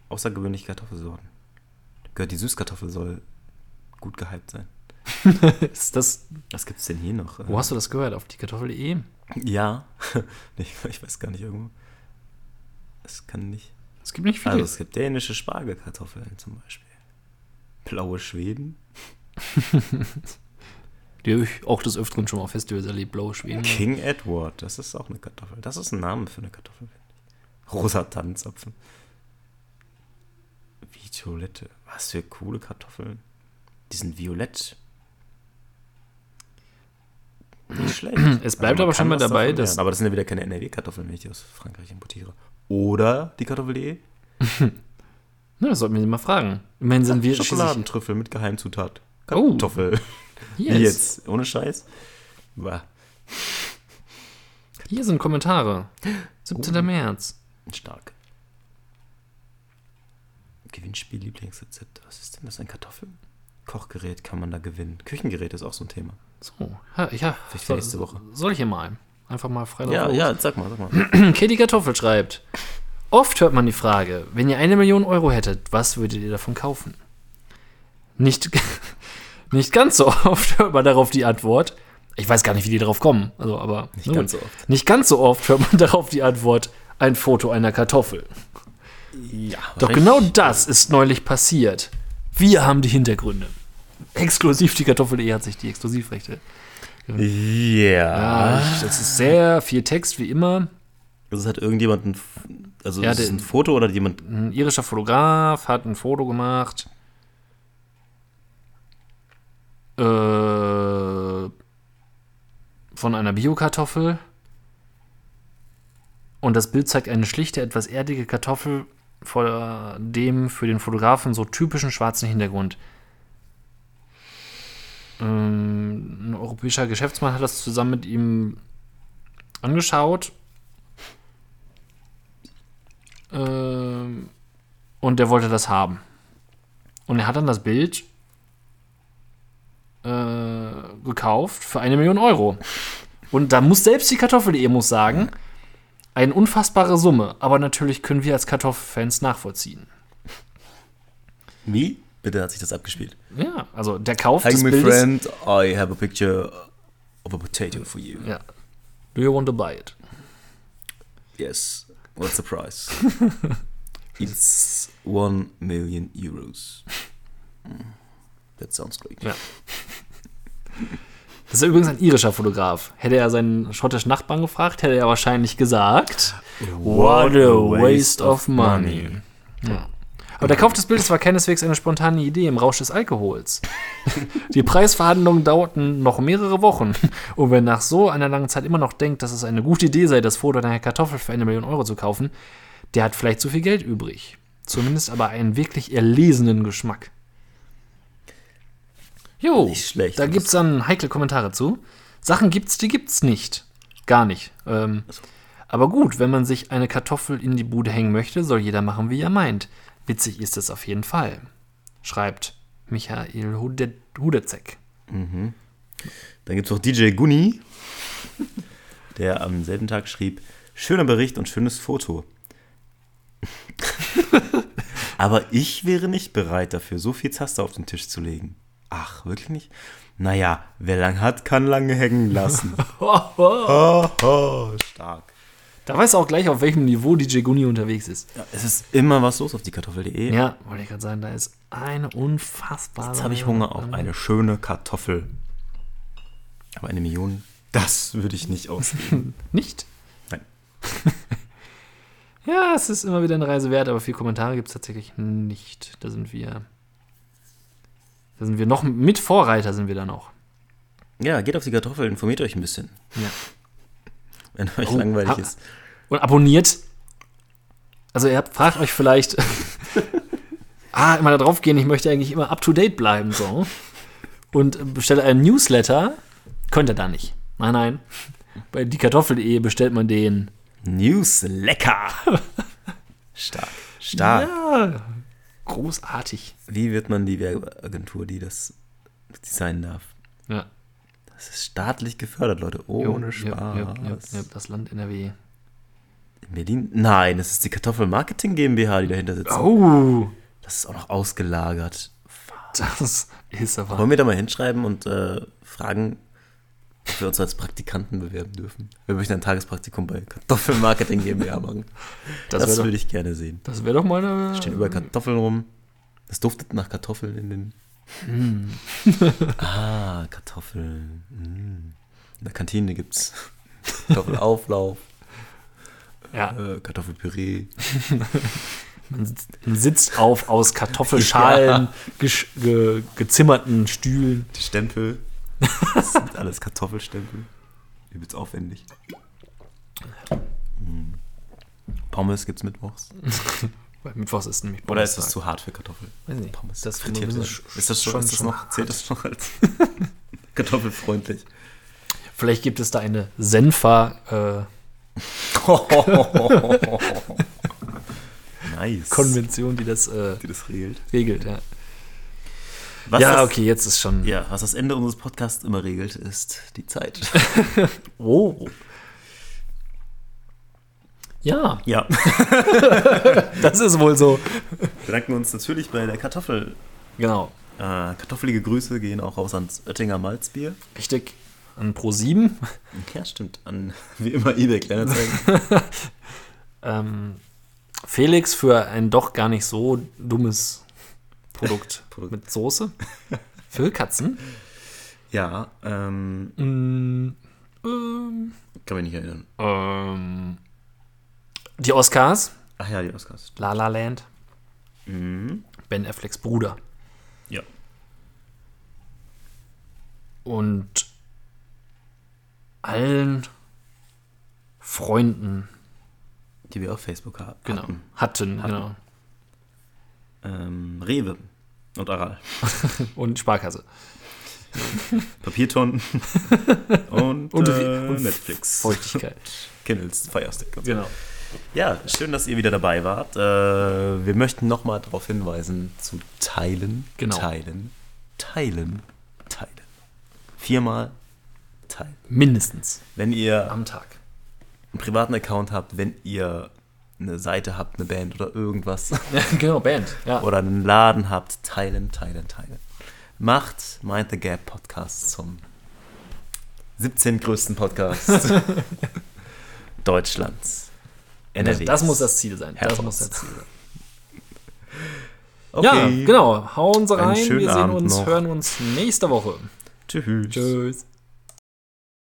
Außergewöhnliche Kartoffelsorten. Gehört die Süßkartoffel soll gut gehypt sein. Ist das, Was gibt's denn hier noch? wo hast du das gehört? Auf die Kartoffel.de? Ja. ich, ich weiß gar nicht irgendwo. Es kann nicht. Es gibt nicht viele. Also es gibt dänische Spargelkartoffeln zum Beispiel. Blaue Schweden. Die habe ich auch des Öfteren schon mal auf Festivals erlebt, blaue Schweden. King Edward, das ist auch eine Kartoffel. Das ist ein Name für eine Kartoffel. Rosa Tannenzapfen. Violette. Was für coole Kartoffeln. Die sind violett. Nicht schlecht. Es bleibt man aber schon mal dabei, dass-. Aber das sind ja wieder keine NRW-Kartoffeln, wenn ich die aus Frankreich importiere. Oder die Kartoffel.de. Na, das sollten wir sie mal fragen. Immerhin sind wir Schokoladentrüffel mit Geheimzutat. Oh. Kartoffel. Wie ist, jetzt? Ohne Scheiß? Bah, hier sind Kommentare. 17. März. Stark. Gewinnspiel, Lieblingsrezept. Was ist denn das? Ein Kartoffel? Kochgerät kann man da gewinnen. Küchengerät ist auch so ein Thema. So, ja, ja. Vielleicht Soll, nächste Woche. soll ich hier mal? Einfach mal frei Ja, los. ja, sag mal, sag mal. Katie Kartoffel schreibt: Oft hört man die Frage, wenn ihr eine Million Euro hättet, was würdet ihr davon kaufen? Nicht, nicht ganz so oft hört man darauf die Antwort. Ich weiß gar nicht, wie die darauf kommen. Also, aber Nicht ganz so oft. Nicht ganz so oft hört man darauf die Antwort: ein Foto einer Kartoffel. Ja, Doch genau das ist neulich passiert. Wir haben die Hintergründe. Exklusiv die Kartoffel.de hat sich die Exklusivrechte. Ja. Ja, das ist sehr viel Text, wie immer. Also es hat irgendjemand ein, also Ja, ist es ein Foto oder jemand Ein irischer Fotograf hat ein Foto gemacht. Äh, von einer Biokartoffel. Und das Bild zeigt eine schlichte, etwas erdige Kartoffel vor dem für den Fotografen so typischen schwarzen Hintergrund. Ähm, ein europäischer Geschäftsmann hat das zusammen mit ihm angeschaut. Ähm, und der wollte das haben. Und er hat dann das Bild äh, gekauft für eine Million Euro. Und da muss selbst die Kartoffel.de muss sagen, eine unfassbare Summe. Aber natürlich können wir als Kartoffelfans nachvollziehen. Wie? Bitte hat sich das abgespielt. Ja, also der Kauf Hi, des Bildes. friend. I have a picture of a potato for you. Ja. Do you want to buy it? Yes. What's the price? It's one million euros. Mm. That sounds great. Ja. Das ist übrigens ein irischer Fotograf. Hätte er seinen schottischen Nachbarn gefragt, hätte er wahrscheinlich gesagt: What a waste of money. Ja. Aber der Kauf des Bildes war keineswegs eine spontane Idee im Rausch des Alkohols. Die Preisverhandlungen dauerten noch mehrere Wochen. Und wer nach so einer langen Zeit immer noch denkt, dass es eine gute Idee sei, das Foto einer Kartoffel für eine Million Euro zu kaufen, der hat vielleicht zu viel Geld übrig. Zumindest aber einen wirklich erlesenen Geschmack. Jo, Nicht schlecht. da gibt es dann heikle Kommentare zu. Sachen gibt's, die gibt's nicht. Gar nicht. Ähm, aber gut, wenn man sich eine Kartoffel in die Bude hängen möchte, soll jeder machen, wie er meint. Witzig ist es auf jeden Fall. Schreibt Michael Hude Hudezek. Dann gibt es noch DJ Gunni, der am selben Tag schrieb: Schöner Bericht und schönes Foto. Aber ich wäre nicht bereit dafür, so viel Zaster auf den Tisch zu legen. Ach, wirklich nicht? Naja, wer lang hat, kann lange hängen lassen. Ha, ha, stark. Da weißt du auch gleich, auf welchem Niveau DJ Gunni unterwegs ist. Ja, es ist immer was los auf die Kartoffel.de. Ja, wollte ich gerade sagen, da ist eine unfassbare. Jetzt habe ich Hunger auf eine schöne Kartoffel. Aber eine Million, das würde ich nicht ausgeben. Nicht? Nein. Ja, es ist immer wieder eine Reise wert, aber viele Kommentare gibt es tatsächlich nicht. Da sind wir. Da sind wir noch mit Vorreiter sind wir da noch. Ja, geht auf die Kartoffel, informiert euch ein bisschen. Ja. Wenn euch Oh, langweilig ha- ist. Und abonniert. Also ihr habt, fragt euch vielleicht. ah, immer da drauf gehen, ich möchte eigentlich immer up to date bleiben, so. Und bestelle einen Newsletter. Könnt ihr da nicht. Nein, nein. Bei diekartoffel.de bestellt man den. News lecker. Stark. Stark. Ja, großartig. Wie wird man die Werbeagentur, die das designen darf? Ja. Das ist staatlich gefördert, Leute. Ohne Jo, Spaß. ja, ja, das Land NRW. In Berlin? Nein, es ist die Kartoffel Marketing GmbH, die dahinter sitzt. Oh. Das ist auch noch ausgelagert. Das ist aber. Wollen wir da mal hinschreiben und äh, fragen, ob wir uns als Praktikanten bewerben dürfen? Wir möchten ein Tagespraktikum bei Kartoffelmarketing GmbH machen. Das, doch- würde ich gerne sehen. Das wäre doch mal eine. Stehen überall Kartoffeln rum. Es duftet nach Kartoffeln in den. Hm. ah, Kartoffeln. Mm. In der Kantine gibt's Kartoffelauflauf, Ja, äh, Kartoffelpüree. man sitzt, auf aus Kartoffelschalen gesch- ge, gezimmerten Stühlen. Die Stempel. Das sind alles Kartoffelstempel. Übelst aufwendig. Mm. Pommes gibt's mittwochs. Weil Mittwochs ist nämlich Oder ist das zu hart für Kartoffeln? Weiß nicht. Pommes. Das frittiert sch- Ist das schon, schon- ist das schon noch, zählt das noch als kartoffelfreundlich? Vielleicht gibt es da eine Senfa-Konvention, nice. die das äh, Die das regelt. regelt. Ja, Was ja das, okay, jetzt ist schon. Ja, was das Ende unseres Podcasts immer regelt, ist die Zeit. Oh. Ja, Ja. das ist wohl so. Wir bedanken uns natürlich bei der Kartoffel. Genau. Äh, kartoffelige Grüße gehen auch raus ans Oettinger Malzbier. Richtig. An Pro 7. Ja, stimmt. An, wie immer, eBay Kleinanzeigen. Ähm, Felix für ein doch gar nicht so dummes Produkt mit Soße. Für Katzen. ja, ähm, Mm, ähm, kann mich nicht erinnern. ähm, die Oscars. Ach ja, die Oscars. La La Land. Mhm. Ben Afflecks Bruder. Ja. Und allen Freunden, Die wir auf Facebook genau, hatten. hatten, Hatten. genau. Ähm, Rewe und Aral. Und Sparkasse. Papiertonnen und, Und, äh, und Netflix. Feuchtigkeit. Kindles, Firestick. so. genau. Ja, schön, dass ihr wieder dabei wart. Äh, wir möchten nochmal darauf hinweisen, zu teilen, Genau. teilen, teilen, teilen. Viermal teilen. Mindestens Wenn ihr am Tag. einen privaten Account habt, wenn ihr eine Seite habt, eine Band oder irgendwas Ja, genau, Band. Ja. oder einen Laden habt, teilen, teilen, teilen. Macht Mind the Gap Podcast zum 17. größten Podcast Deutschlands. NRWs. Das muss das Ziel sein. Das Herz. muss das Ziel sein. Okay. Ja, genau. Hauen Sie rein. Wir sehen Abend uns, noch. hören uns nächste Woche. Tschüss. Tschüss.